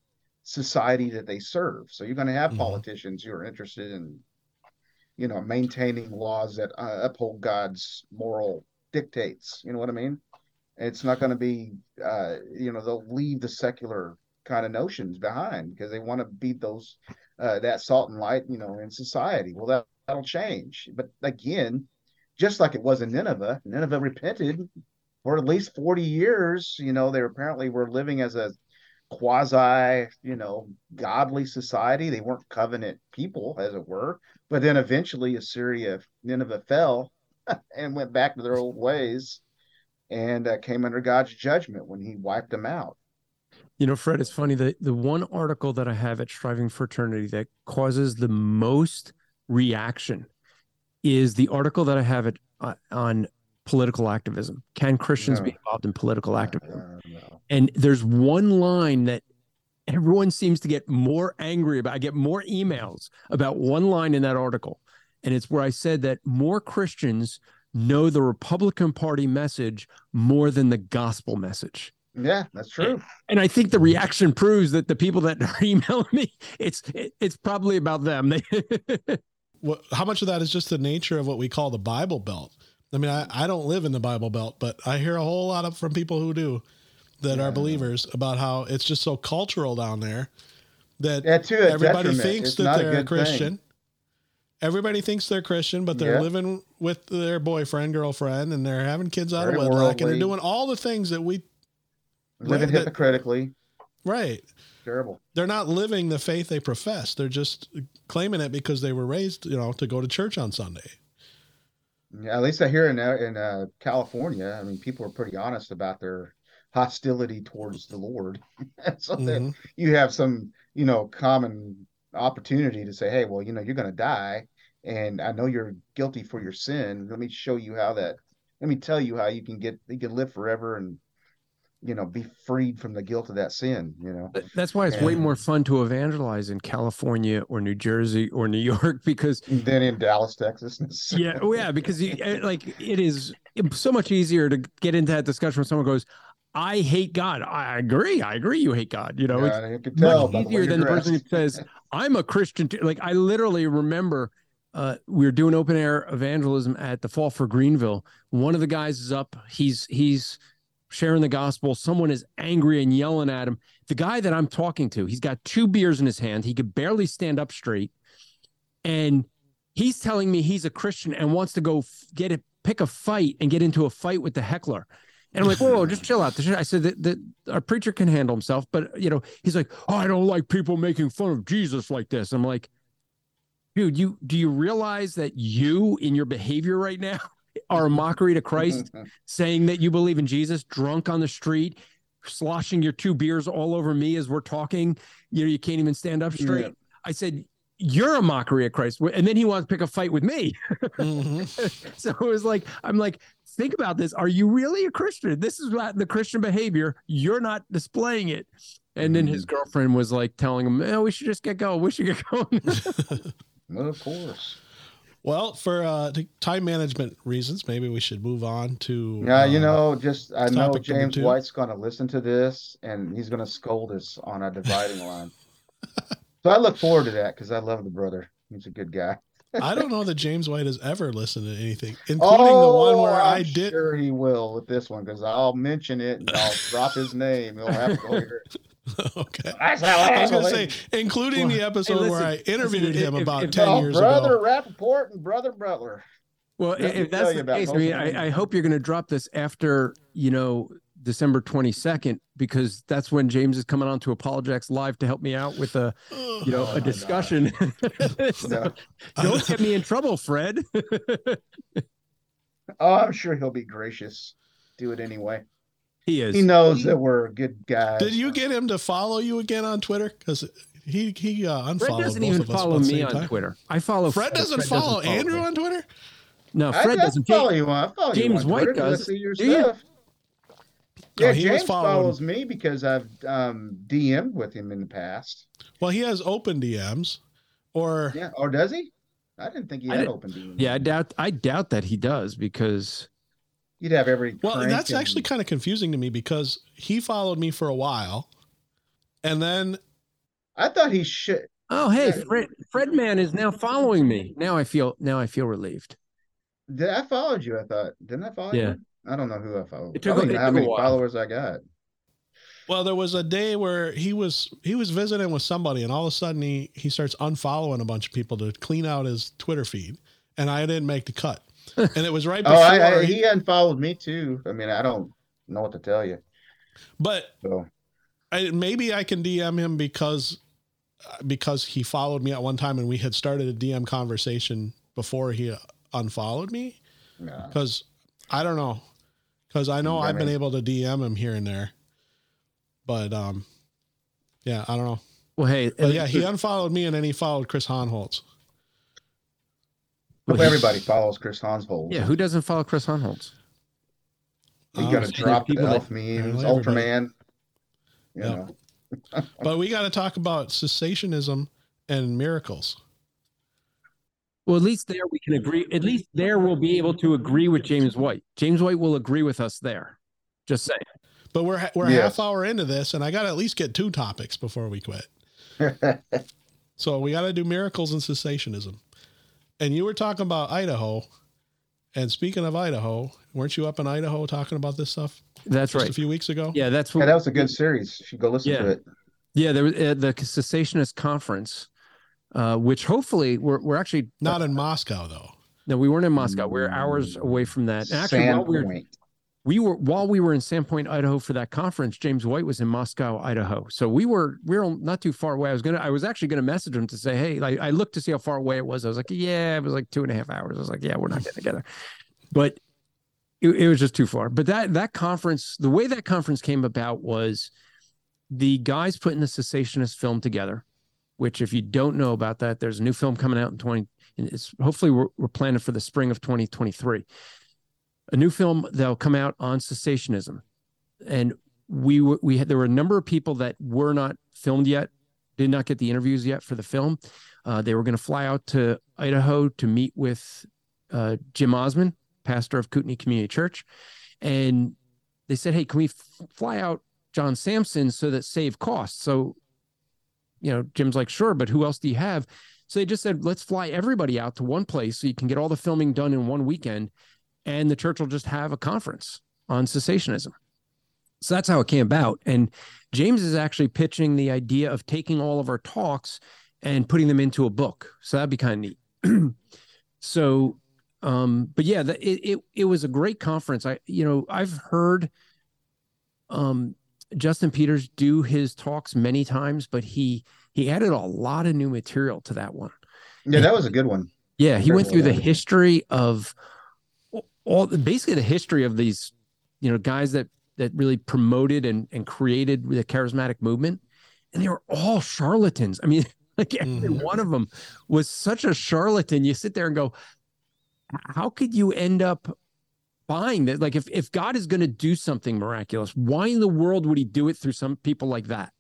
society that they serve. So you're going to have mm-hmm. politicians who are interested in, you know, maintaining laws that uh, uphold God's moral dictates. You know what I mean? It's not going to be, uh, you know, they'll leave the secular kind of notions behind because they want to be those uh, that salt and light, you know, in society. Well, that, that'll change. But again, just like it was in Nineveh, Nineveh repented for at least 40 years. You know, they apparently were living as a quasi, you know, godly society. They weren't covenant people, as it were. But then eventually Assyria, Nineveh fell and went back to their old ways and uh, came under God's judgment when he wiped them out. You know, Fred, it's funny that the one article that I have at Striving for Eternity that causes the most reaction is the article that I have at, uh, on political activism. Can Christians no. be involved in political activism? no. And there's one line that everyone seems to get more angry about. I get more emails about one line in that article. And it's where I said that more Christians know the Republican Party message more than the gospel message. Yeah, that's true. And, and, I think the reaction proves that the people that are emailing me, it's it, it's probably about them. well, how much of that is just the nature of what we call the Bible Belt? I mean, I, I don't live in the Bible Belt, but I hear a whole lot of from people who do that yeah. are believers about how it's just so cultural down there that yeah, everybody thinks it's that they're a, a Christian. Thing everybody thinks they're Christian, but they're yep. living with their boyfriend, girlfriend, and they're having kids out of wedlock, and they're doing all the things that we living that, hypocritically. Right. Terrible. They're not living the faith they profess. They're just claiming it because they were raised, you know, to go to church on Sunday. Yeah, at least I hear in in uh, California, I mean, people are pretty honest about their hostility towards the Lord, so mm-hmm. that you have some you know common opportunity to say, hey, well, you know, you're going to die, and I know you're guilty for your sin. Let me show you how that. Let me tell you how you can get you can live forever and you know be freed from the guilt of that sin you know that's why it's and, way more fun to evangelize in california or new jersey or new york because than in dallas texas yeah oh yeah because you, eh, like it is so much easier to get into that discussion when someone goes I hate God. I agree. I agree. You hate God. You know, yeah, it's much easier than the person who says, I'm a Christian. Like I literally remember uh, we were doing open air evangelism at the Fall for Greenville. One of the guys is up. He's he's sharing the gospel. Someone is angry and yelling at him. The guy that I'm talking to, he's got two beers in his hand. He could barely stand up straight. And he's telling me he's a Christian and wants to go get a pick a fight and get into a fight with the heckler. And I'm like, whoa, whoa just chill out. I said that, that our preacher can handle himself, but you know, he's like, oh, I don't like people making fun of Jesus like this. I'm like, dude, you do you realize that you in your behavior right now are a mockery to Christ, saying that you believe in Jesus, drunk on the street, sloshing your two beers all over me as we're talking. You know, you can't even stand up straight. Yeah. I said, you're a mockery of Christ. And then he wants to pick a fight with me. Mm-hmm. so it was like, I'm like, think about this. Are you really a Christian? This is not the Christian behavior. You're not displaying it. And then his mm-hmm. girlfriend was like telling him, oh, we should just get going. We should get going. well, of course. Well, for uh, time management reasons, maybe we should move on to. Yeah, uh, you know, just I know James White's going to listen to this and he's going to scold us on a dividing line. So I look forward to that because I love the brother. He's a good guy. I don't know that James White has ever listened to anything, including oh, the one oh, where I'm i did. Sure, he will with this one because I'll mention it and I'll drop his name. He'll have to go here. okay. That's how I, I was going to say, including well, the episode hey, listen, where I interviewed listen, him if, about if, 10 years brother ago. Brother Rappaport and Brother Butler. Well, if that's the case, I mean, I, I, hope you're going to drop this after, you know, December 22nd because that's when James is coming on to Apologetics Live to help me out with a you know oh a discussion. so, don't get me in trouble, Fred. oh, I'm sure he'll be gracious. Do it anyway. He is. He knows he, that we're good guys. Did you get him to follow you again on Twitter? Because he he uh, unfollowed. Fred doesn't even follow me on time. Twitter. I follow. Fred, Fred doesn't Fred follow doesn't Andrew follow on Twitter. No, Fred I doesn't follow you on. Follow James you on White does. Do you? Yeah, James follows me because I've um, DM'd with him in the past. Well, he has open DMs, or yeah, or does he? I didn't think he had open DMs. Yeah, I doubt. I doubt that he does because you'd have every. Well, that's and... actually kind of confusing to me because he followed me for a while, and then I thought he should. Oh, hey, yeah. Fred, Fred man is now following me. Now I feel now I feel relieved. Did I followed you? I thought didn't I follow yeah. you? I don't know who I followed. It took, I don't know how many followers I got. Well, there was a day where he was he was visiting with somebody, and all of a sudden he he starts unfollowing a bunch of people to clean out his Twitter feed, and I didn't make the cut. And it was right before oh, I, I, he, he unfollowed me too. I mean, I don't know what to tell you. But so. I, maybe I can DM him because because he followed me at one time, and we had started a DM conversation before he unfollowed me. Because I don't know because I know I have been able to DM him here and there, but um, yeah, I don't know. Well, hey, but yeah, he unfollowed me and then he followed Chris Hohnholz. Well, everybody follows Chris Hohnholz. Yeah, who doesn't follow Chris Hohnholz? He got to drop the elf memes, Ultraman. You yeah. but we got to talk about cessationism and miracles. Well, at least there we can agree. At least there we'll be able to agree with James White. James White will agree with us there. Just saying. But we're we're yes. half hour into this, and I got to at least get two topics before we quit. so we got to do miracles and cessationism. And you were talking about Idaho. And speaking of Idaho, weren't you up in Idaho talking about this stuff? That's right. A few weeks ago. Yeah, that's what. Yeah, that was a good series. You should go listen yeah. to it. Yeah, there was uh, the cessationist conference uh, which hopefully we're we're actually not in Moscow though. No, we weren't in Moscow. We are hours away from that. actually, while we were, we were while we were in Sandpoint, Idaho for that conference, James White was in Moscow, Idaho. So we were we were not too far away. I was gonna I was actually gonna message him to say, hey, like I looked to see how far away it was. I was like, yeah, it was like two and a half hours. I was like, yeah, we're not getting together. But it, it was just too far. But that that conference, the way that conference came about was the guys putting the cessationist film together. Which, if you don't know about that, there's a new film coming out in 20. It's hopefully we're, we're planning for the spring of 2023. A new film that'll come out on cessationism, and we we had there were a number of people that were not filmed yet, did not get the interviews yet for the film. Uh, they were going to fly out to Idaho to meet with uh, Jim Osman, pastor of Kootenai Community Church, and they said, "Hey, can we f- fly out John Samson so that save costs?" So, you know, Jim's like, "Sure, but who else do you have?" So they just said, "Let's fly everybody out to one place so you can get all the filming done in one weekend, and the church will just have a conference on cessationism." So that's how it came about. And James is actually pitching the idea of taking all of our talks and putting them into a book. So that'd be kind of neat. so um but yeah the, it, it it was a great conference i you know i've heard um justin peters do his talks many times but he he added a lot of new material to that one. Yeah that was a good one. Yeah he went through the history of all basically the history of these you know guys that that really promoted and and created the charismatic movement and they were all charlatans. I mean like every mm-hmm. one of them was such a charlatan. You sit there and go how could you end up buying that? Like, if, if God is going to do something miraculous, why in the world would he do it through some people like that?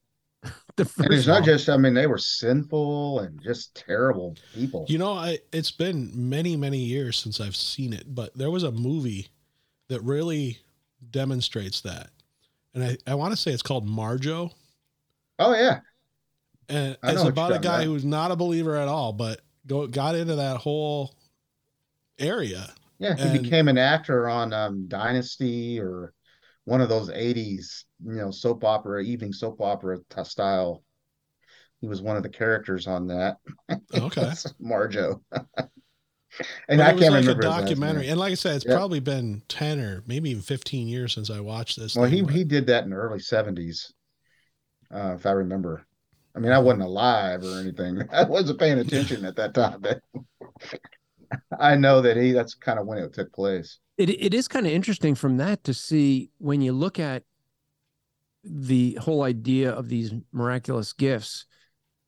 the and it's not just, I mean, they were sinful and just terrible people. You know, I, it's been many, many years since I've seen it, but there was a movie that really demonstrates that. And I, I want to say it's called Marjoe. Oh, yeah. And it's about a guy who's not a believer at all, but go, got into that whole area. Yeah, he and, became an actor on um, Dynasty or one of those '80s, you know, soap opera, evening soap opera style. He was one of the characters on that. Okay, Marjoe. and I can't like remember a documentary. And like I said, it's yep. probably been ten or maybe even fifteen years since I watched this. Well, thing, he but... he did that in the early '70s, uh, if I remember. I mean, I wasn't alive or anything. I wasn't paying attention at that time, but I know that he that's kind of when it took place. It it is kind of interesting from that to see when you look at the whole idea of these miraculous gifts.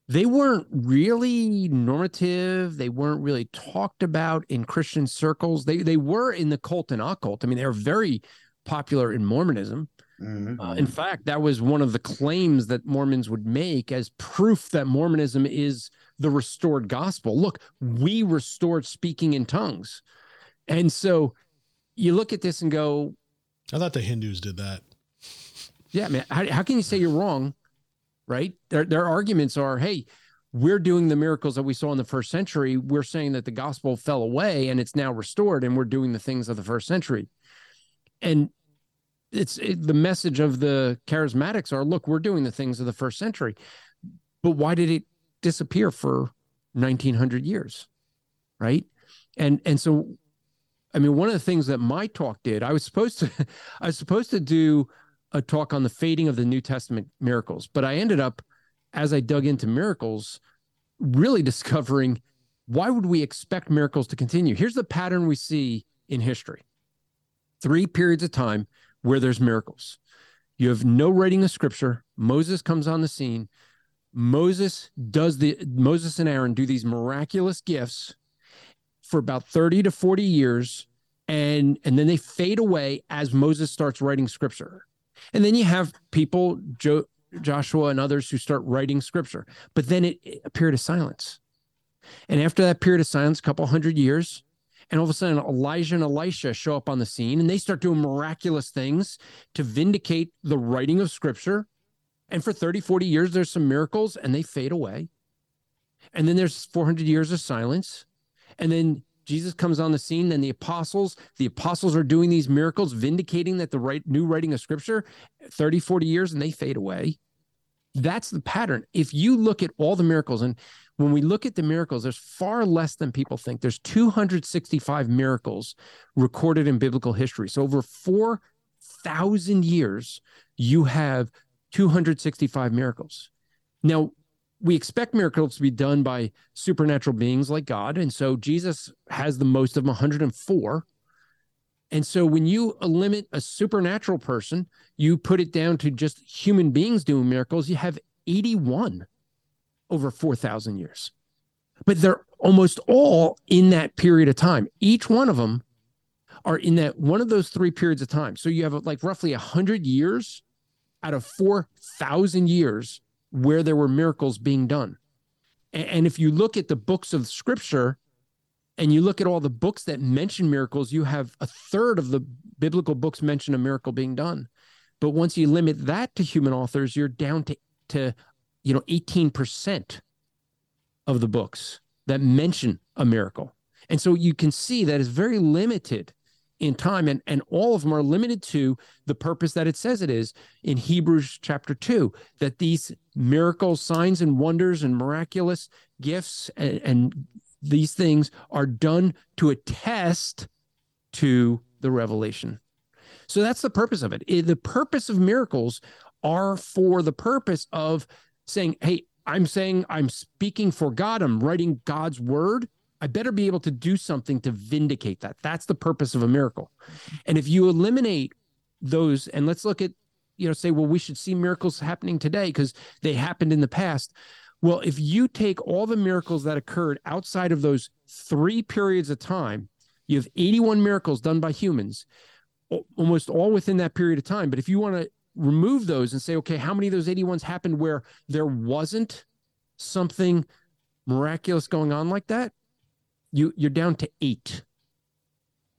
They weren't really normative. They weren't really talked about in Christian circles. They they were in the cult and occult. I mean, they were very popular in Mormonism. Mm-hmm. Uh, in fact, that was one of the claims that Mormons would make as proof that Mormonism is the restored gospel. Look, we restored speaking in tongues. And so you look at this and go, I thought the Hindus did that. Yeah, man. How, how can you say you're wrong? Right? Their, their arguments are, hey, we're doing the miracles that we saw in the first century. We're saying that the gospel fell away and it's now restored, and we're doing the things of the first century. And it's it, the message of the charismatics are look, we're doing the things of the first century. But why did it disappear for 1900 years right? And and so i mean one of the things that my talk did i was supposed to i was supposed to do a talk on the fading of the new testament miracles but i ended up as i dug into miracles really discovering why would we expect miracles to continue? Here's the pattern we see in history. Three periods of time where there's miracles. You have no writing of scripture. Moses comes on the scene Moses does the Moses and Aaron do these miraculous gifts for about 30 to 40 years and and then they fade away as Moses starts writing scripture. And then you have people jo- Joshua and others who start writing scripture. But then it, it, a period of silence. And after that period of silence, a couple hundred years, and all of a sudden Elijah and Elisha show up on the scene and they start doing miraculous things to vindicate the writing of scripture and for 30, 40 years, there's some miracles and they fade away. And then there's 400 years of silence. And then Jesus comes on the scene. Then the apostles, the apostles are doing these miracles, vindicating that the right new writing of scripture, 30, 40 years, and they fade away. That's the pattern. If you look at all the miracles, and when we look at the miracles, there's far less than people think. There's 265 miracles recorded in biblical history. So over 4,000 years, you have 265 miracles. Now, we expect miracles to be done by supernatural beings like God. And so Jesus has the most of them, 104. And so when you limit a supernatural person, you put it down to just human beings doing miracles, you have 81 over 4,000 years. But they're almost all in that period of time. Each one of them are in that one of those three periods of time. So you have like roughly 100 years out of 4,000 years where there were miracles being done. And if you look at the books of scripture and you look at all the books that mention miracles, you have a third of the biblical books mention a miracle being done. But once you limit that to human authors, you're down to, to you know, 18% of the books that mention a miracle. And so you can see that is very limited in time and, and all of them are limited to the purpose that it says it is in hebrews chapter 2 that these miracles signs and wonders and miraculous gifts and, and these things are done to attest to the revelation. So that's the purpose of it. it the purpose of miracles are for the purpose of saying hey i'm saying i'm speaking for god. I'm writing god's word I better be able to do something to vindicate that. That's the purpose of a miracle. And if you eliminate those, and let's look at, you know, say, well, we should see miracles happening today because they happened in the past. Well, if you take all the miracles that occurred outside of those three periods of time, you have 81 miracles done by humans, almost all within that period of time. But if you want to remove those and say, okay, how many of those 81s happened where there wasn't something miraculous going on like that? You you're down to eight.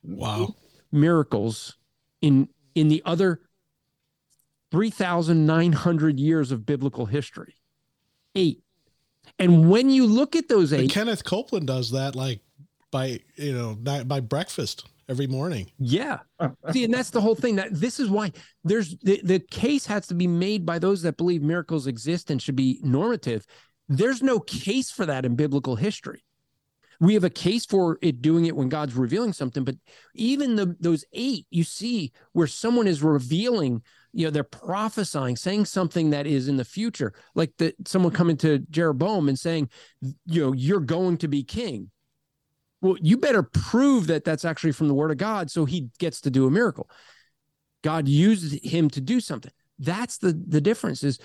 Wow. Miracles in in the other 3,900 years of biblical history. Eight. And when you look at those eight, Kenneth Copeland does that like by, you know, by breakfast every morning. Yeah. See, and that's the whole thing. That this is why there's the, the case has to be made by those that believe miracles exist and should be normative. There's no case for that in biblical history we have a case for it doing it when God's revealing something. But even the those eight, you see where someone is revealing, you know, they're prophesying, saying something that is in the future, like the someone coming to Jeroboam and saying, you know, you're going to be king. Well, you better prove that that's actually from the word of God, so he gets to do a miracle. God used him to do something. That's the the difference is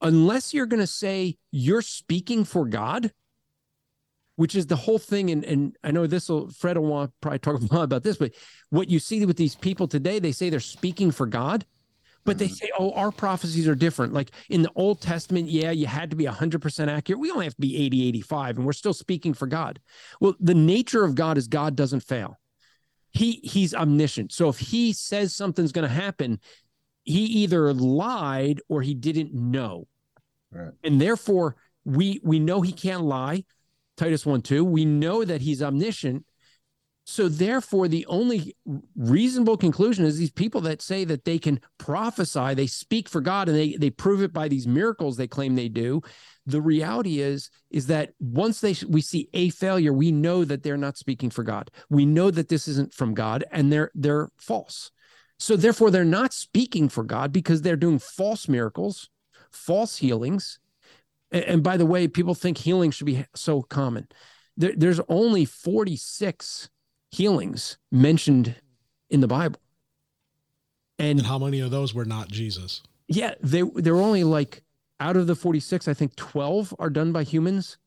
unless you're going to say you're speaking for God, which is the whole thing. And, and I know this will, Fred will want probably talk a lot about this, but what you see with these people today, they say they're speaking for God, but they mm-hmm. say, oh, our prophecies are different. Like in the Old Testament, yeah, you had to be 100% accurate. We only have to be 80, 85, and we're still speaking for God. Well, the nature of God is God doesn't fail. He he's omniscient. So if he says something's going to happen, he either lied or he didn't know. Right. And therefore, we we know he can't lie. Titus 1 2. We know that he's omniscient. So, therefore, the only reasonable conclusion is these people that say that they can prophesy, they speak for God, and they, they prove it by these miracles they claim they do. The reality is, is that once they we see a failure, we know that they're not speaking for God. We know that this isn't from God, and they're they're false. So therefore, they're not speaking for God because they're doing false miracles, false healings, and, and by the way, people think healing should be so common. There, there's only 46 healings mentioned in the Bible. And, and, how many of those were not Jesus? Yeah, they they were only like out of the 46, I think 12 are done by humans.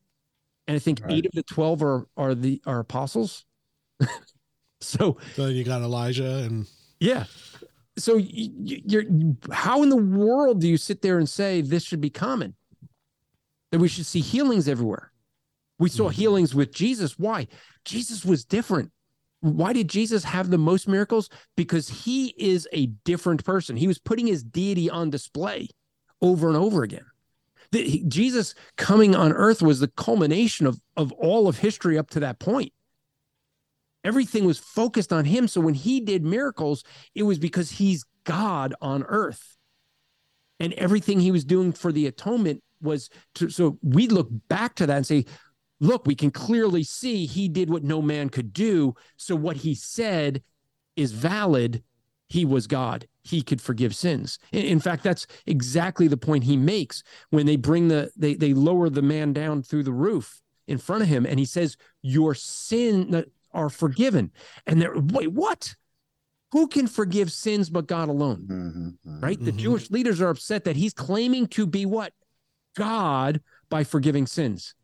And I think right. eight of the 12 are are the are apostles. so, so you got Elijah and yeah. So you, you're how in the world do you sit there and say this should be common? That we should see healings everywhere. We saw mm-hmm. healings with Jesus. Why? Jesus was different. Why did Jesus have the most miracles? Because he is a different person. He was putting his deity on display over and over again. The, Jesus coming on earth was the culmination of, of all of history up to that point. Everything was focused on him. So when he did miracles, it was because he's God on earth. And everything he was doing for the atonement was to, so we look back to that and say, look, we can clearly see he did what no man could do. So what he said is valid. He was God. He could forgive sins. In, fact, that's exactly the point he makes when they bring the they they lower the man down through the roof in front of him, and he says, "Your sin are forgiven." And they're wait, what? Who can forgive sins but God alone? Mm-hmm. mm-hmm. Right? The mm-hmm. Jewish leaders are upset that he's claiming to be what? God by forgiving sins.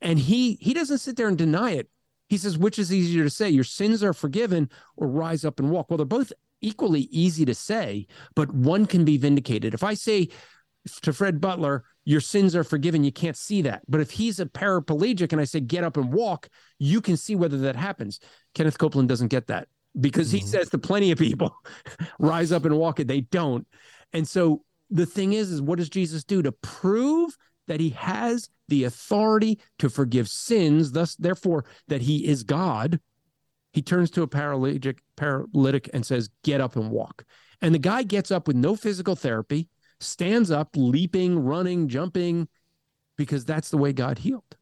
And he he doesn't sit there and deny it. He says, which is easier to say, your sins are forgiven or rise up and walk? Well, they're both equally easy to say, but one can be vindicated. If I say to Fred Butler, your sins are forgiven, you can't see that. But if he's a paraplegic and I say, get up and walk, you can see whether that happens. Kenneth Copeland doesn't get that because he mm-hmm. says to plenty of people, rise up and walk it. They don't. And so the thing is, is what does Jesus do to prove that he has the authority to forgive sins, thus, therefore, that he is God, he turns to a paralytic, paralytic and says, Get up and walk. And the guy gets up with no physical therapy, stands up, leaping, running, jumping, because that's the way God healed.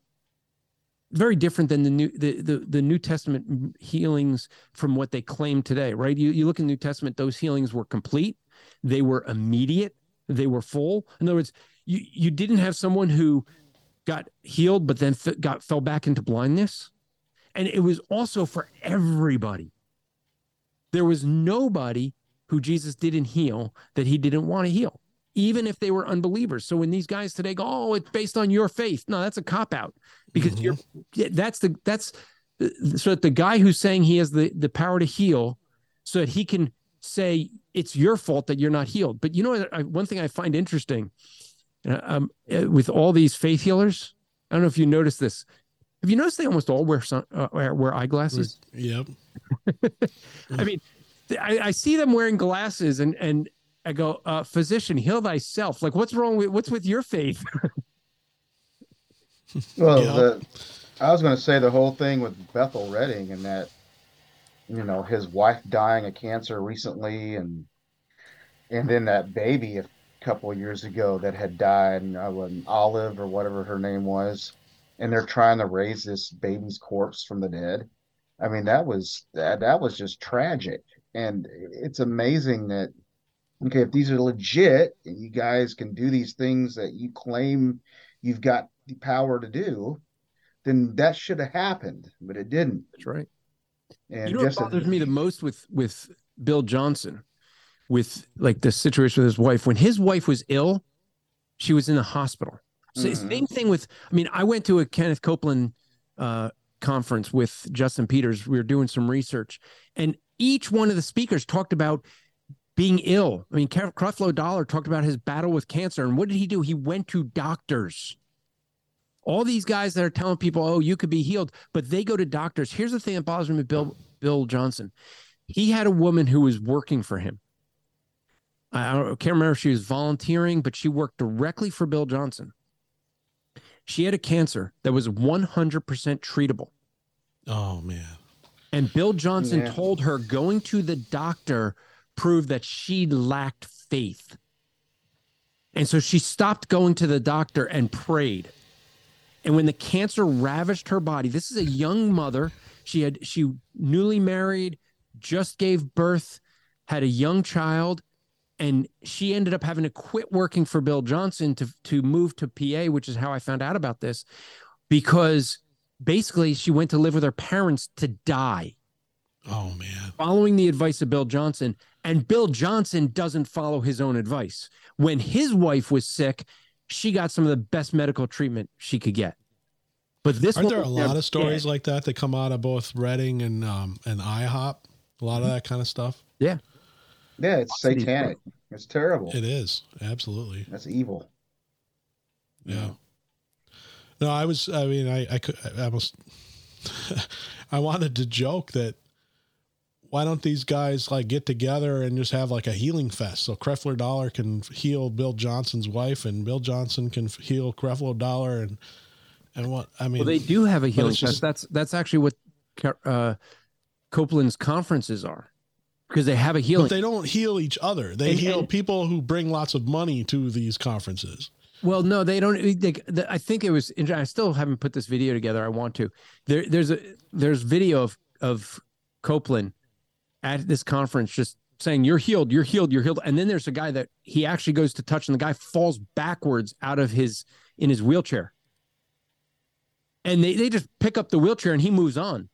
Very different than the new the, the, the New Testament healings from what they claim today, right? You you look in the New Testament, those healings were complete, they were immediate, they were full. In other words, you you didn't have someone who got healed but then f- got fell back into blindness and it was also for everybody there was nobody who jesus didn't heal that he didn't want to heal even if they were unbelievers so when these guys today go oh it's based on your faith no that's a cop out because mm-hmm. you're that's the that's so that the guy who's saying he has the the power to heal so that he can say it's your fault that you're not healed but you know I, one thing i find interesting um, uh, with all these faith healers. I don't know if you noticed this. Have you noticed they almost all wear sun, uh, wear eyeglasses? Yep. I mean, I, I, see them wearing glasses, and and I go, uh, "Physician, heal thyself." Like, what's wrong with what's with your faith? well, yeah. the, I was going to say the whole thing with Bethel Redding and that, you know, his wife dying of cancer recently, and and then that baby, a couple of years ago that had died, and uh, Olive or whatever her name was, and they're trying to raise this baby's corpse from the dead. I mean, that was that that was just tragic, and it's amazing that okay, if these are legit and you guys can do these things that you claim you've got the power to do, then that should have happened, but it didn't. That's right. And you know what bothers me the most with with Bill Johnson with like the situation with his wife. When his wife was ill, she was in the hospital. So mm-hmm. same thing with. I mean, I went to a Kenneth Copeland uh, conference with Justin Peters. We were doing some research, and each one of the speakers talked about being ill. I mean, Creflo Dollar talked about his battle with cancer, and what did he do? He went to doctors. All these guys that are telling people, "Oh, you could be healed," but they go to doctors. Here's the thing that bothers me with Bill Bill Johnson. He had a woman who was working for him I can't remember if she was volunteering, but she worked directly for Bill Johnson. She had a cancer that was 100% treatable. Oh, man. And Bill Johnson yeah. told her going to the doctor proved that she lacked faith. And so she stopped going to the doctor and prayed. And when the cancer ravaged her body, this is a young mother. She had she newly married, just gave birth, had a young child, and she ended up having to quit working for Bill Johnson to to move to PA, which is how I found out about this, because basically she went to live with her parents to die. Oh man. Following the advice of Bill Johnson, and Bill Johnson doesn't follow his own advice. When his wife was sick, she got some of the best medical treatment she could get. But this aren't there a lot of stories dead. like that that come out of both Redding and um and IHOP? A lot of that kind of stuff. Yeah. Yeah, it's satanic. It's terrible. It is absolutely. That's evil. Yeah. No, I was. I mean, I I could I almost. I wanted to joke that. Why don't these guys like get together and just have like a healing fest so Creflo Dollar can heal Bill Johnson's wife and Bill Johnson can heal Creflo Dollar and and what I mean. Well, they do have a healing fest. Just, that's that's actually what uh, Copeland's conferences are because they have a healing. But they don't heal each other. They and, heal and, people who bring lots of money to these conferences. Well, no, they don't. They, they, I think it was. I still haven't put this video together. I want to. There, there's a there's video of of Copeland at this conference just saying you're healed, you're healed, you're healed, and then there's a guy that he actually goes to touch, and the guy falls backwards out of his in his wheelchair, and they they just pick up the wheelchair and he moves on.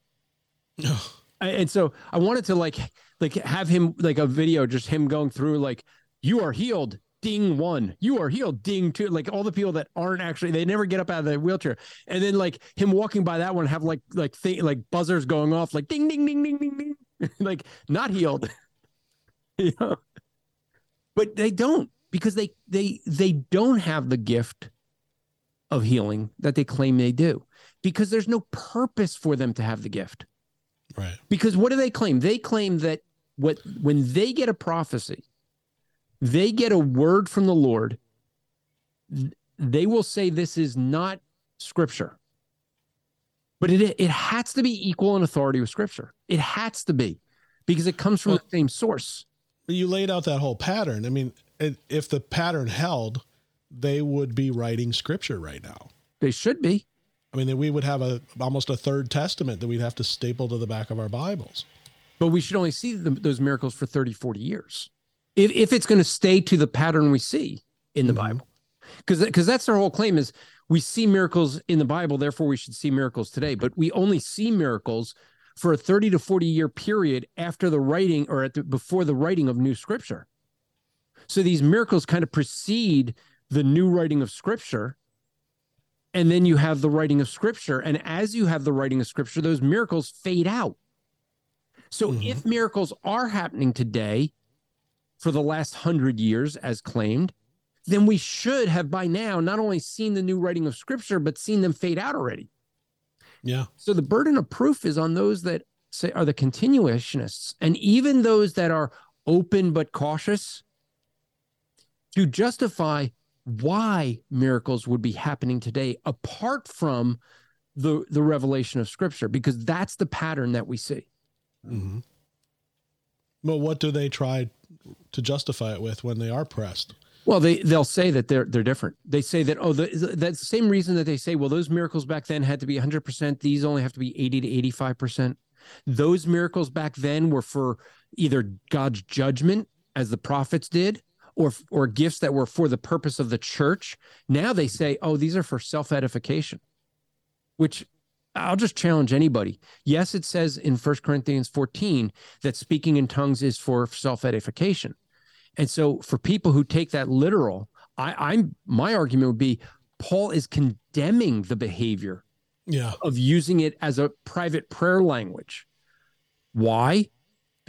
and so I wanted to like like have him like a video, just him going through like you are healed, ding one, you are healed, ding two. Like all the people that aren't actually, they never get up out of the wheelchair, and then like him walking by that one, have like like th- like buzzers going off, like ding ding ding ding ding ding, like not healed. you know, but they don't because they they they don't have the gift of healing that they claim they do because there's no purpose for them to have the gift. Right. Because what do they claim? They claim that what when they get a prophecy, they get a word from the Lord, they will say this is not scripture. But it it has to be equal in authority with scripture. It has to be because it comes from well, the same source. You laid out that whole pattern. I mean, if the pattern held, they would be writing scripture right now. They should be. I mean, we would have a almost a third testament that we'd have to staple to the back of our Bibles. But we should only see the, those miracles for 30, 40 years. If, if it's going to stay to the pattern we see in the mm-hmm. Bible. Because because that's our whole claim is we see miracles in the Bible, therefore we should see miracles today. But we only see miracles for a 30 to 40 year period after the writing or at the, before the writing of new scripture. So these miracles kind of precede the new writing of scripture and then you have the writing of scripture and as you have the writing of scripture those miracles fade out so mm-hmm. if miracles are happening today for the last 100 years as claimed then we should have by now not only seen the new writing of scripture but seen them fade out already yeah. So the burden of proof is on those that say are the continuationists. And even those that are open but cautious to justify why miracles would be happening today apart from the the revelation of scripture because that's the pattern that we see. Mm-hmm. but what do they try to justify it with when they are pressed well they they'll say that they're they're different they say that oh the, that's the same reason that they say well those miracles back then had to be 100% these only have to be 80 to 85% those miracles back then were for either god's judgment as the prophets did or or gifts that were for the purpose of the church now they say oh these are for self-edification which I'll just challenge anybody. Yes, it says in 1 Corinthians 14 that speaking in tongues is for self-edification. And so for people who take that literal, I, I'm my argument would be Paul is condemning the behavior yeah. of using it as a private prayer language. Why?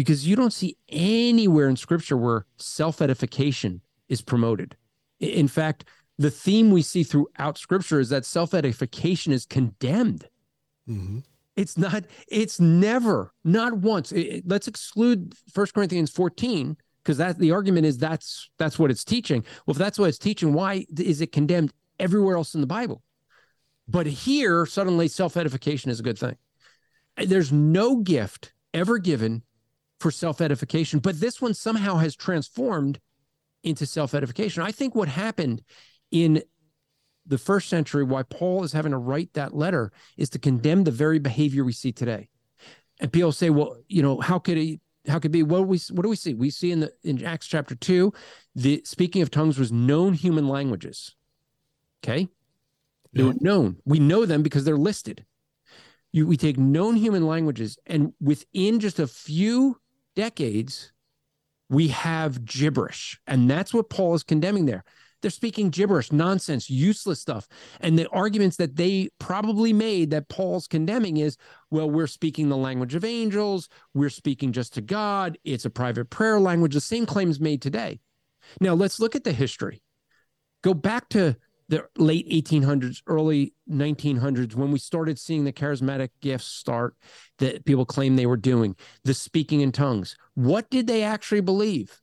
because you don't see anywhere in scripture where self edification is promoted. In fact, the theme we see throughout scripture is that self edification is condemned. Mm-hmm. It's not, it's never, not once. It, let's exclude First Corinthians 14 because that the argument is that's that's what it's teaching. Well, if that's what it's teaching, why is it condemned everywhere else in the Bible? But here, suddenly self edification is a good thing. Uh, there's no gift ever given for self edification, but this one somehow has transformed into self edification. I think what happened in the first century, why Paul is having to write that letter, is to condemn the very behavior we see today. And people say, well, you know, how could he? How could be? What we what do we see? We see in the in Acts chapter two, the speaking of tongues was known human languages. Okay, they yeah. were known. We know them because they're listed. You, we take known human languages, and within just a few decades, we have gibberish. And that's what Paul is condemning there. They're speaking gibberish, nonsense, useless stuff. And the arguments that they probably made that Paul's condemning is well, we're speaking the language of angels, we're speaking just to God, it's a private prayer language. The same claims made today. Now, let's look at the history. Go back to the late 1800s, early 1900s, when we started seeing the charismatic gifts start that people claim they were doing, the speaking in tongues. What did they actually believe?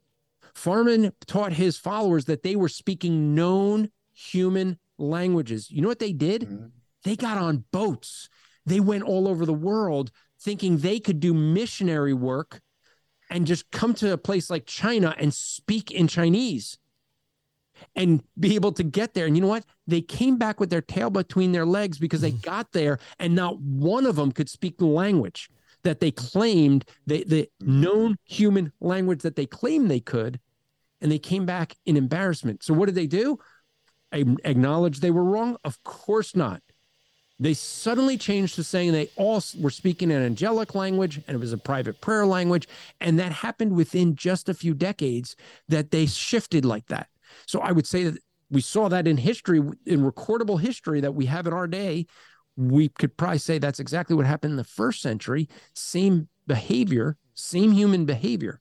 Parham taught his followers that they were speaking known human languages. You know what they did? Mm-hmm. They got on boats. They went all over the world thinking they could do missionary work and just come to a place like China and speak in Chinese and be able to get there. And you know what? They came back with their tail between their legs because they mm. got there and not one of them could speak the language that they claimed, they, the mm. known human language that they claimed they could. And they came back in embarrassment. So what did they do? I acknowledge they were wrong? Of course not. They suddenly changed to saying they all were speaking an angelic language and it was a private prayer language. And that happened within just a few decades that they shifted like that. So I would say that we saw that in history, in recordable history that we have in our day. We could probably say that's exactly what happened in the first century. Same behavior, same human behavior.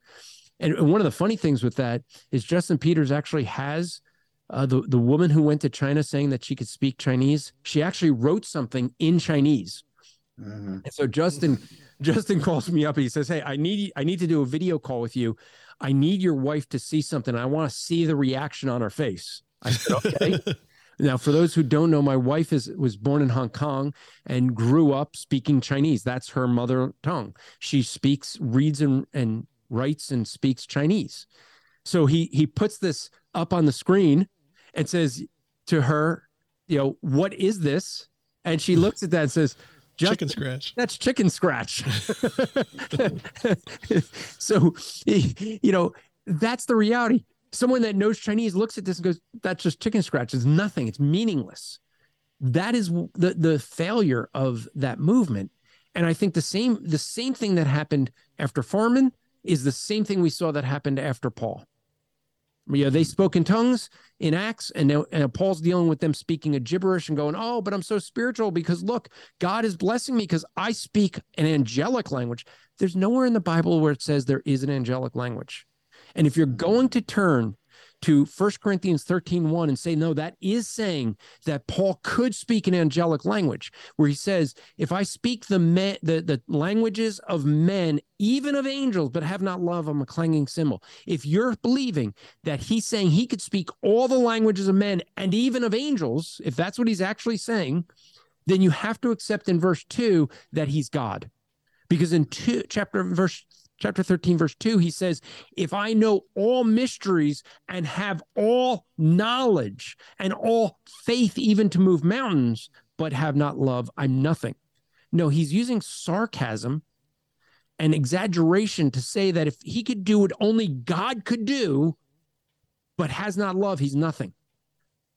And one of the funny things with that is Justin Peters actually has uh, the the woman who went to China saying that she could speak Chinese. She actually wrote something in Chinese. Mm-hmm. And so Justin Justin calls me up. and He says, "Hey, I need I need to do a video call with you. I need your wife to see something. I want to see the reaction on her face." I said, "Okay." now, for those who don't know, my wife is was born in Hong Kong and grew up speaking Chinese. That's her mother tongue. She speaks, reads, and and writes and speaks Chinese. So he he puts this up on the screen and says to her, you know, what is this? And she looks at that and says, chicken scratch. That's chicken scratch. so, you know, that's the reality. Someone that knows Chinese looks at this and goes, that's just chicken scratch. It's nothing. It's meaningless. That is the the failure of that movement. And I think the same the same thing that happened after Parham is the same thing we saw that happened after Paul. You know, they spoke in tongues in Acts, and now and Paul's dealing with them speaking a gibberish and going, "Oh, but I'm so spiritual because look, God is blessing me because I speak an angelic language." There's nowhere in the Bible where it says there is an angelic language. And if you're going to turn to 1 Corinthians 13 1 and say, no, that is saying that Paul could speak an angelic language, where he says, if I speak the, me- the, the languages of men, even of angels, but have not love, I'm a clanging cymbal. If you're believing that he's saying he could speak all the languages of men and even of angels, if that's what he's actually saying, then you have to accept in verse 2 that he's God. Because in two, chapter verse chapter 13, verse 2, he says, If I know all mysteries and have all knowledge and all faith, even to move mountains, but have not love, I'm nothing. No, he's using sarcasm and exaggeration to say that if he could do what only God could do, but has not love, he's nothing.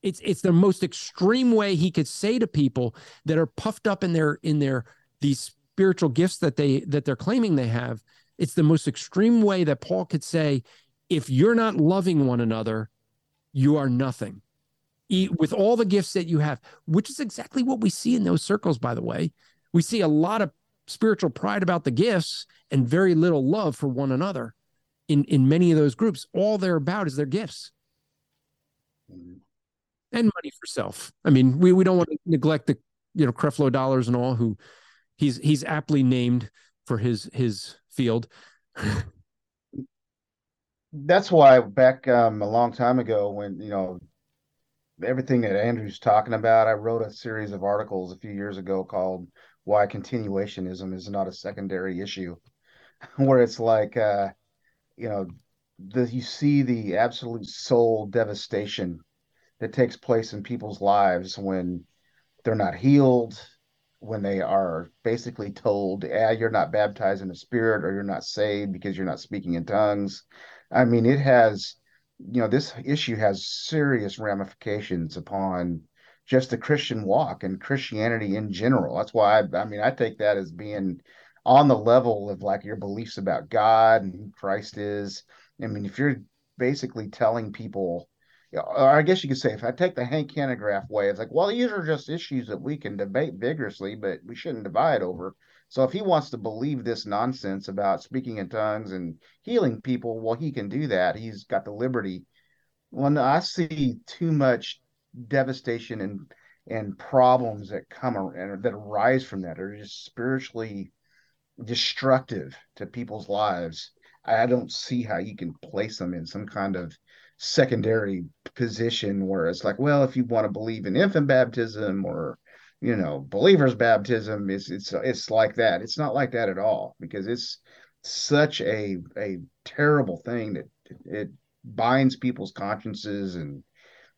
It's it's the most extreme way he could say to people that are puffed up in their in their these spiritual gifts that they that they're claiming they have it's the most extreme way that Paul could say, if you're not loving one another, you are nothing. With all the gifts that you have, which is exactly what we see in those circles, by the way. We see a lot of spiritual pride about the gifts and very little love for one another in, in many of those groups. All they're about is their gifts and money for self. I mean, we, we don't want to neglect the, you know, Creflo Dollars and all who he's, he's aptly named for his, his field. That's why back um, a long time ago, when you know everything that Andrew's talking about, I wrote a series of articles a few years ago called "Why Continuationism Is Not a Secondary Issue," where it's like, uh, you know, the you see the absolute soul devastation that takes place in people's lives when they're not healed, when they are basically told, "Ah, you're not baptized in the Spirit, or you're not saved because you're not speaking in tongues." I mean, it has, you know, this issue has serious ramifications upon just the Christian walk and Christianity in general. That's why I, I mean, I take that as being on the level of like your beliefs about God and who Christ is. I mean, if you're basically telling people or I guess you could say, if I take the Hank Hanegraaff way, it's like, well, these are just issues that we can debate vigorously, but we shouldn't divide over. So if he wants to believe this nonsense about speaking in tongues and healing people, well, he can do that. He's got the liberty. When I see too much devastation and and problems that come and that arise from that are just spiritually destructive to people's lives. I don't see how you can place them in some kind of secondary position where it's like, well, if you want to believe in infant baptism or you know believers baptism, it's it's it's like that. It's not like that at all because it's such a a terrible thing that it binds people's consciences and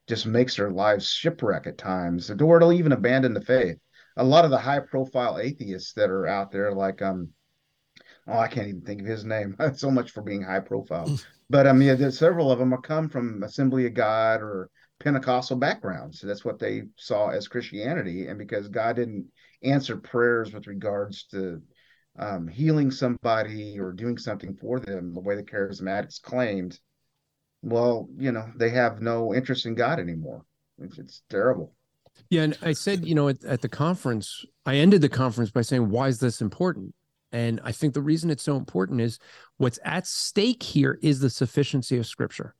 just makes their lives shipwreck at times, The door will even abandon the faith. A lot of the high profile atheists that are out there, like um, oh, I can't even think of his name. so much for being high profile. But I mean, there's several of them are come from Assembly of God or Pentecostal backgrounds. That's what they saw as Christianity. And because God didn't answer prayers with regards to um, healing somebody or doing something for them the way the charismatics claimed, well, you know, they have no interest in God anymore. It's, it's terrible. Yeah. And I said, you know, at, at the conference, I ended the conference by saying, why is this important? And I think the reason it's so important is what's at stake here is the sufficiency of scripture.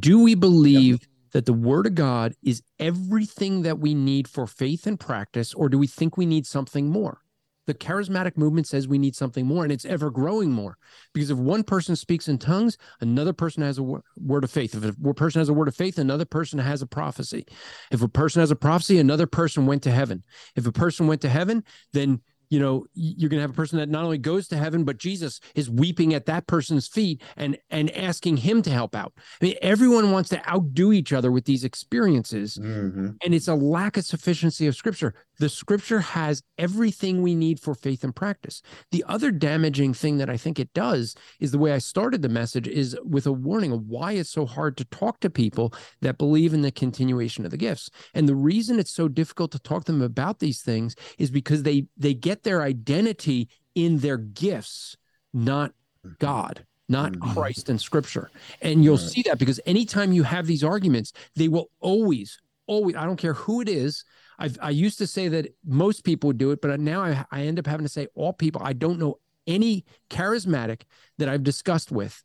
Do we believe yep. that the word of God is everything that we need for faith and practice, or do we think we need something more? The charismatic movement says we need something more, and it's ever growing more. Because if one person speaks in tongues, another person has a word of faith. If a person has a word of faith, another person has a prophecy. If a person has a prophecy, another person went to heaven. If a person went to heaven, then you know you're going to have a person that not only goes to heaven but jesus is weeping at that person's feet and and asking him to help out. I mean everyone wants to outdo each other with these experiences mm-hmm. and it's a lack of sufficiency of scripture. The scripture has everything we need for faith and practice. The other damaging thing that i think it does is the way i started the message is with a warning of why it's so hard to talk to people that believe in the continuation of the gifts. And the reason it's so difficult to talk to them about these things is because they they get their identity in their gifts not god not mm-hmm. Christ and scripture. And you'll right. see that because anytime you have these arguments, they will always, always, I don't care who it is, I've, I used to say that most people would do it, but now I, I end up having to say all people. I don't know any charismatic that I've discussed with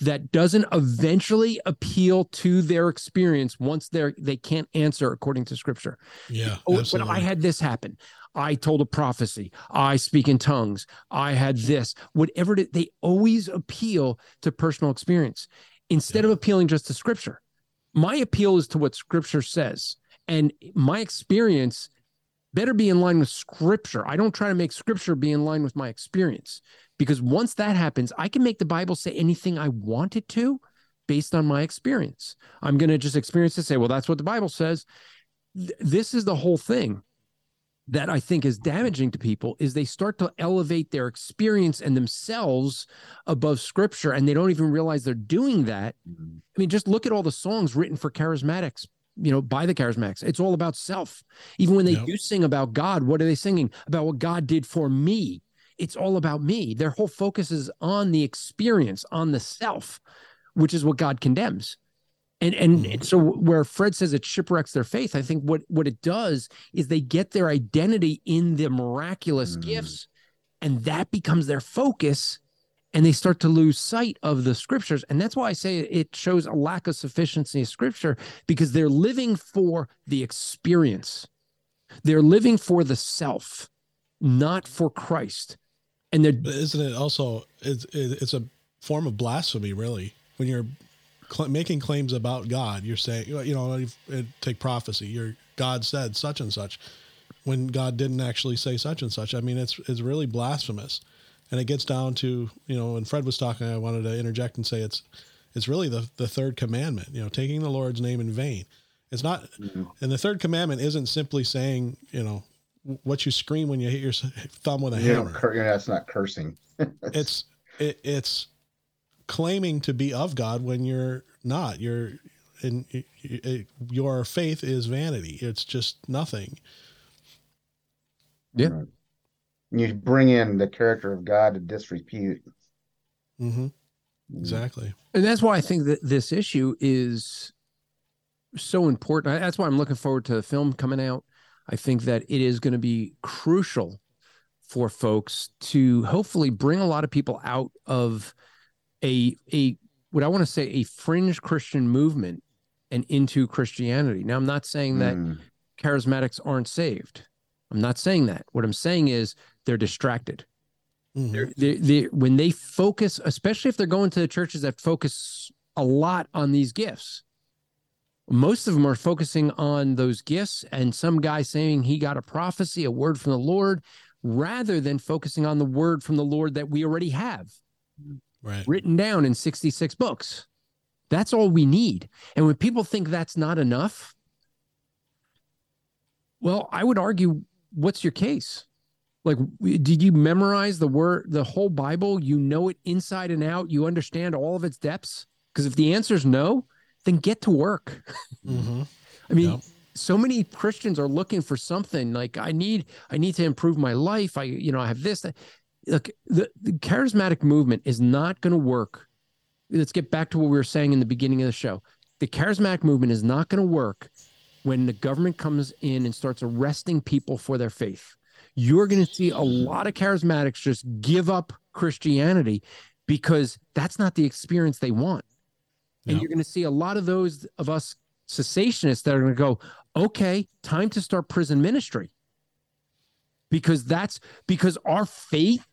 that doesn't eventually appeal to their experience once they're they can't answer according to scripture. Yeah. Oh, but I had this happen. I told a prophecy. I speak in tongues. I had this. Whatever it, they always appeal to personal experience instead yeah. of appealing just to scripture. My appeal is to what scripture says. And my experience better be in line with scripture. I don't try to make scripture be in line with my experience because once that happens, I can make the Bible say anything I want it to based on my experience. I'm going to just experience to say, well, that's what the Bible says. Th- this is the whole thing that I think is damaging to people is they start to elevate their experience and themselves above scripture and they don't even realize they're doing that. Mm-hmm. I mean, just look at all the songs written for charismatics you know, by the charismatics. It's all about self. Even when they yep. do sing about God, what are they singing? About what God did for me. It's all about me. Their whole focus is on the experience, on the self, which is what God condemns. And and, mm-hmm. and so where Fred says it shipwrecks their faith, I think what what it does is they get their identity in the miraculous mm. gifts, and that becomes their focus and they start to lose sight of the scriptures. And that's why I say it shows a lack of sufficiency of scripture because they're living for the experience, they're living for the self, not for Christ. And they're but isn't it also it's it's a form of blasphemy, really, when you're cl- making claims about God. You're saying you know take prophecy. Your God said such and such, when God didn't actually say such and such. I mean, it's it's really blasphemous and it gets down to you know when fred was talking i wanted to interject and say it's it's really the the third commandment you know taking the lord's name in vain it's not mm-hmm. and the third commandment isn't simply saying you know what you scream when you hit your thumb with a you hammer cur- that's not cursing it's it, it's claiming to be of god when you're not you're and your faith is vanity it's just nothing yeah right you bring in the character of God to disrepute. Mm-hmm. mm-hmm. Exactly. And that's why I think that this issue is so important. That's why I'm looking forward to the film coming out. I think that it is going to be crucial for folks to hopefully bring a lot of people out of a a what I want to say a fringe Christian movement and into Christianity. Now I'm not saying that mm. charismatics aren't saved. I'm not saying that. What I'm saying is they're distracted. Mm-hmm. They're, they're, they're, when they focus, especially if they're going to the churches that focus a lot on these gifts, most of them are focusing on those gifts and some guy saying he got a prophecy, a word from the Lord, rather than focusing on the word from the Lord that we already have right. written down in 66 books. That's all we need. And when people think that's not enough, well, I would argue, what's your case? like did you memorize the word the whole bible you know it inside and out you understand all of its depths because if the answer is no then get to work. Mm-hmm. I mean, yep. so many Christians are looking for something like I need, I need to improve my life. I, you know, I have this. Look, the, the charismatic movement is not going to work. Let's get back to what we were saying in the beginning of the show. The charismatic movement is not going to work when the government comes in and starts arresting people for their faith. You're going to see a lot of charismatics just give up Christianity because that's not the experience they want. And you're going to see a lot of those of us cessationists that are going to go, okay, time to start prison ministry. Because that's because our faith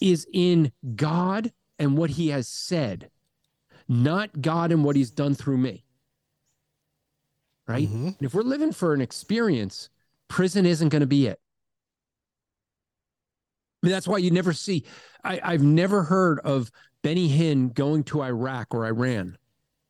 is in God and what he has said, not God and what he's done through me. Right? Mm-hmm. if we're living for an experience, prison isn't going to be it. I mean, that's why you never see, I, I've never heard of Benny Hinn going to Iraq or Iran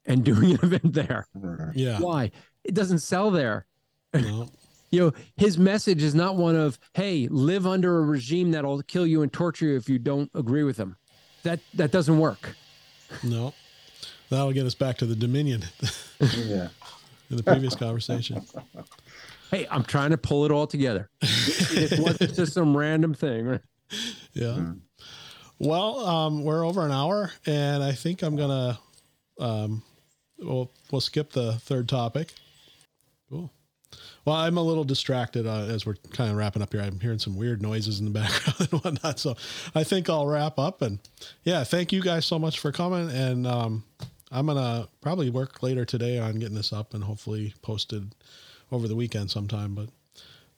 and doing an event there. Yeah. Why? It doesn't sell there. No. You know, his message is not one of, hey, live under a regime that'll kill you and torture you if you don't agree with them. That that doesn't work. No. That'll get us back to the Dominion. yeah. In the previous conversation. Hey, I'm trying to pull it all together. it wasn't just some random thing. Right? Yeah. Mm. Well, um, we're over an hour, and I think I'm gonna um, we'll we'll skip the third topic. Well, I'm a little distracted uh, as we're kind of wrapping up here. I'm hearing some weird noises in the background and whatnot, so I think I'll wrap up. And yeah, thank you guys so much for coming. And um, I'm gonna probably work later today on getting this up and hopefully posted over the weekend sometime. But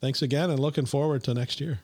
thanks again, and looking forward to next year.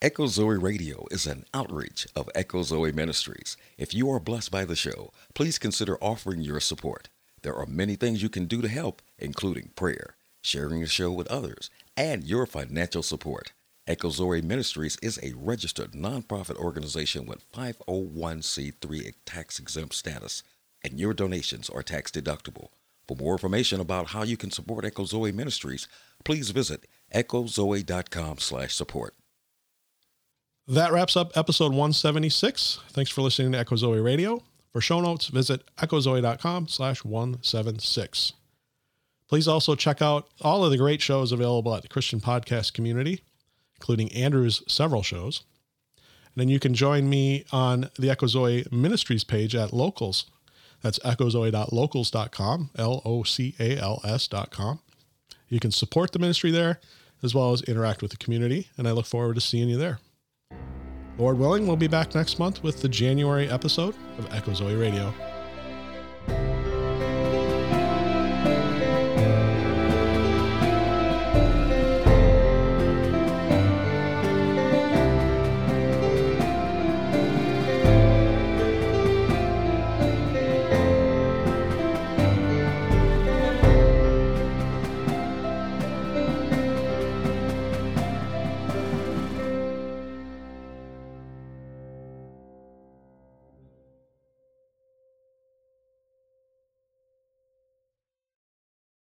Echo Zoe Radio is an outreach of Echo Zoe Ministries. If you are blessed by the show, please consider offering your support. There are many things you can do to help, including prayer, sharing the show with others, and your financial support. Echo Zoe Ministries is a registered nonprofit organization with 501c3 tax exempt status, and your donations are tax deductible. For more information about how you can support Echo Zoe Ministries, please visit echozoe.com/support. That wraps up episode 176. Thanks for listening to Echo Zoe Radio. For show notes, visit echozoe.com slash 176. Please also check out all of the great shows available at the Christian Podcast Community, including Andrew's several shows. And then you can join me on the Echo Zoe Ministries page at Locals. That's echozoe.locals.com, L O C A L S.com. You can support the ministry there as well as interact with the community, and I look forward to seeing you there. Lord willing, we'll be back next month with the January episode of Echo Zoe Radio.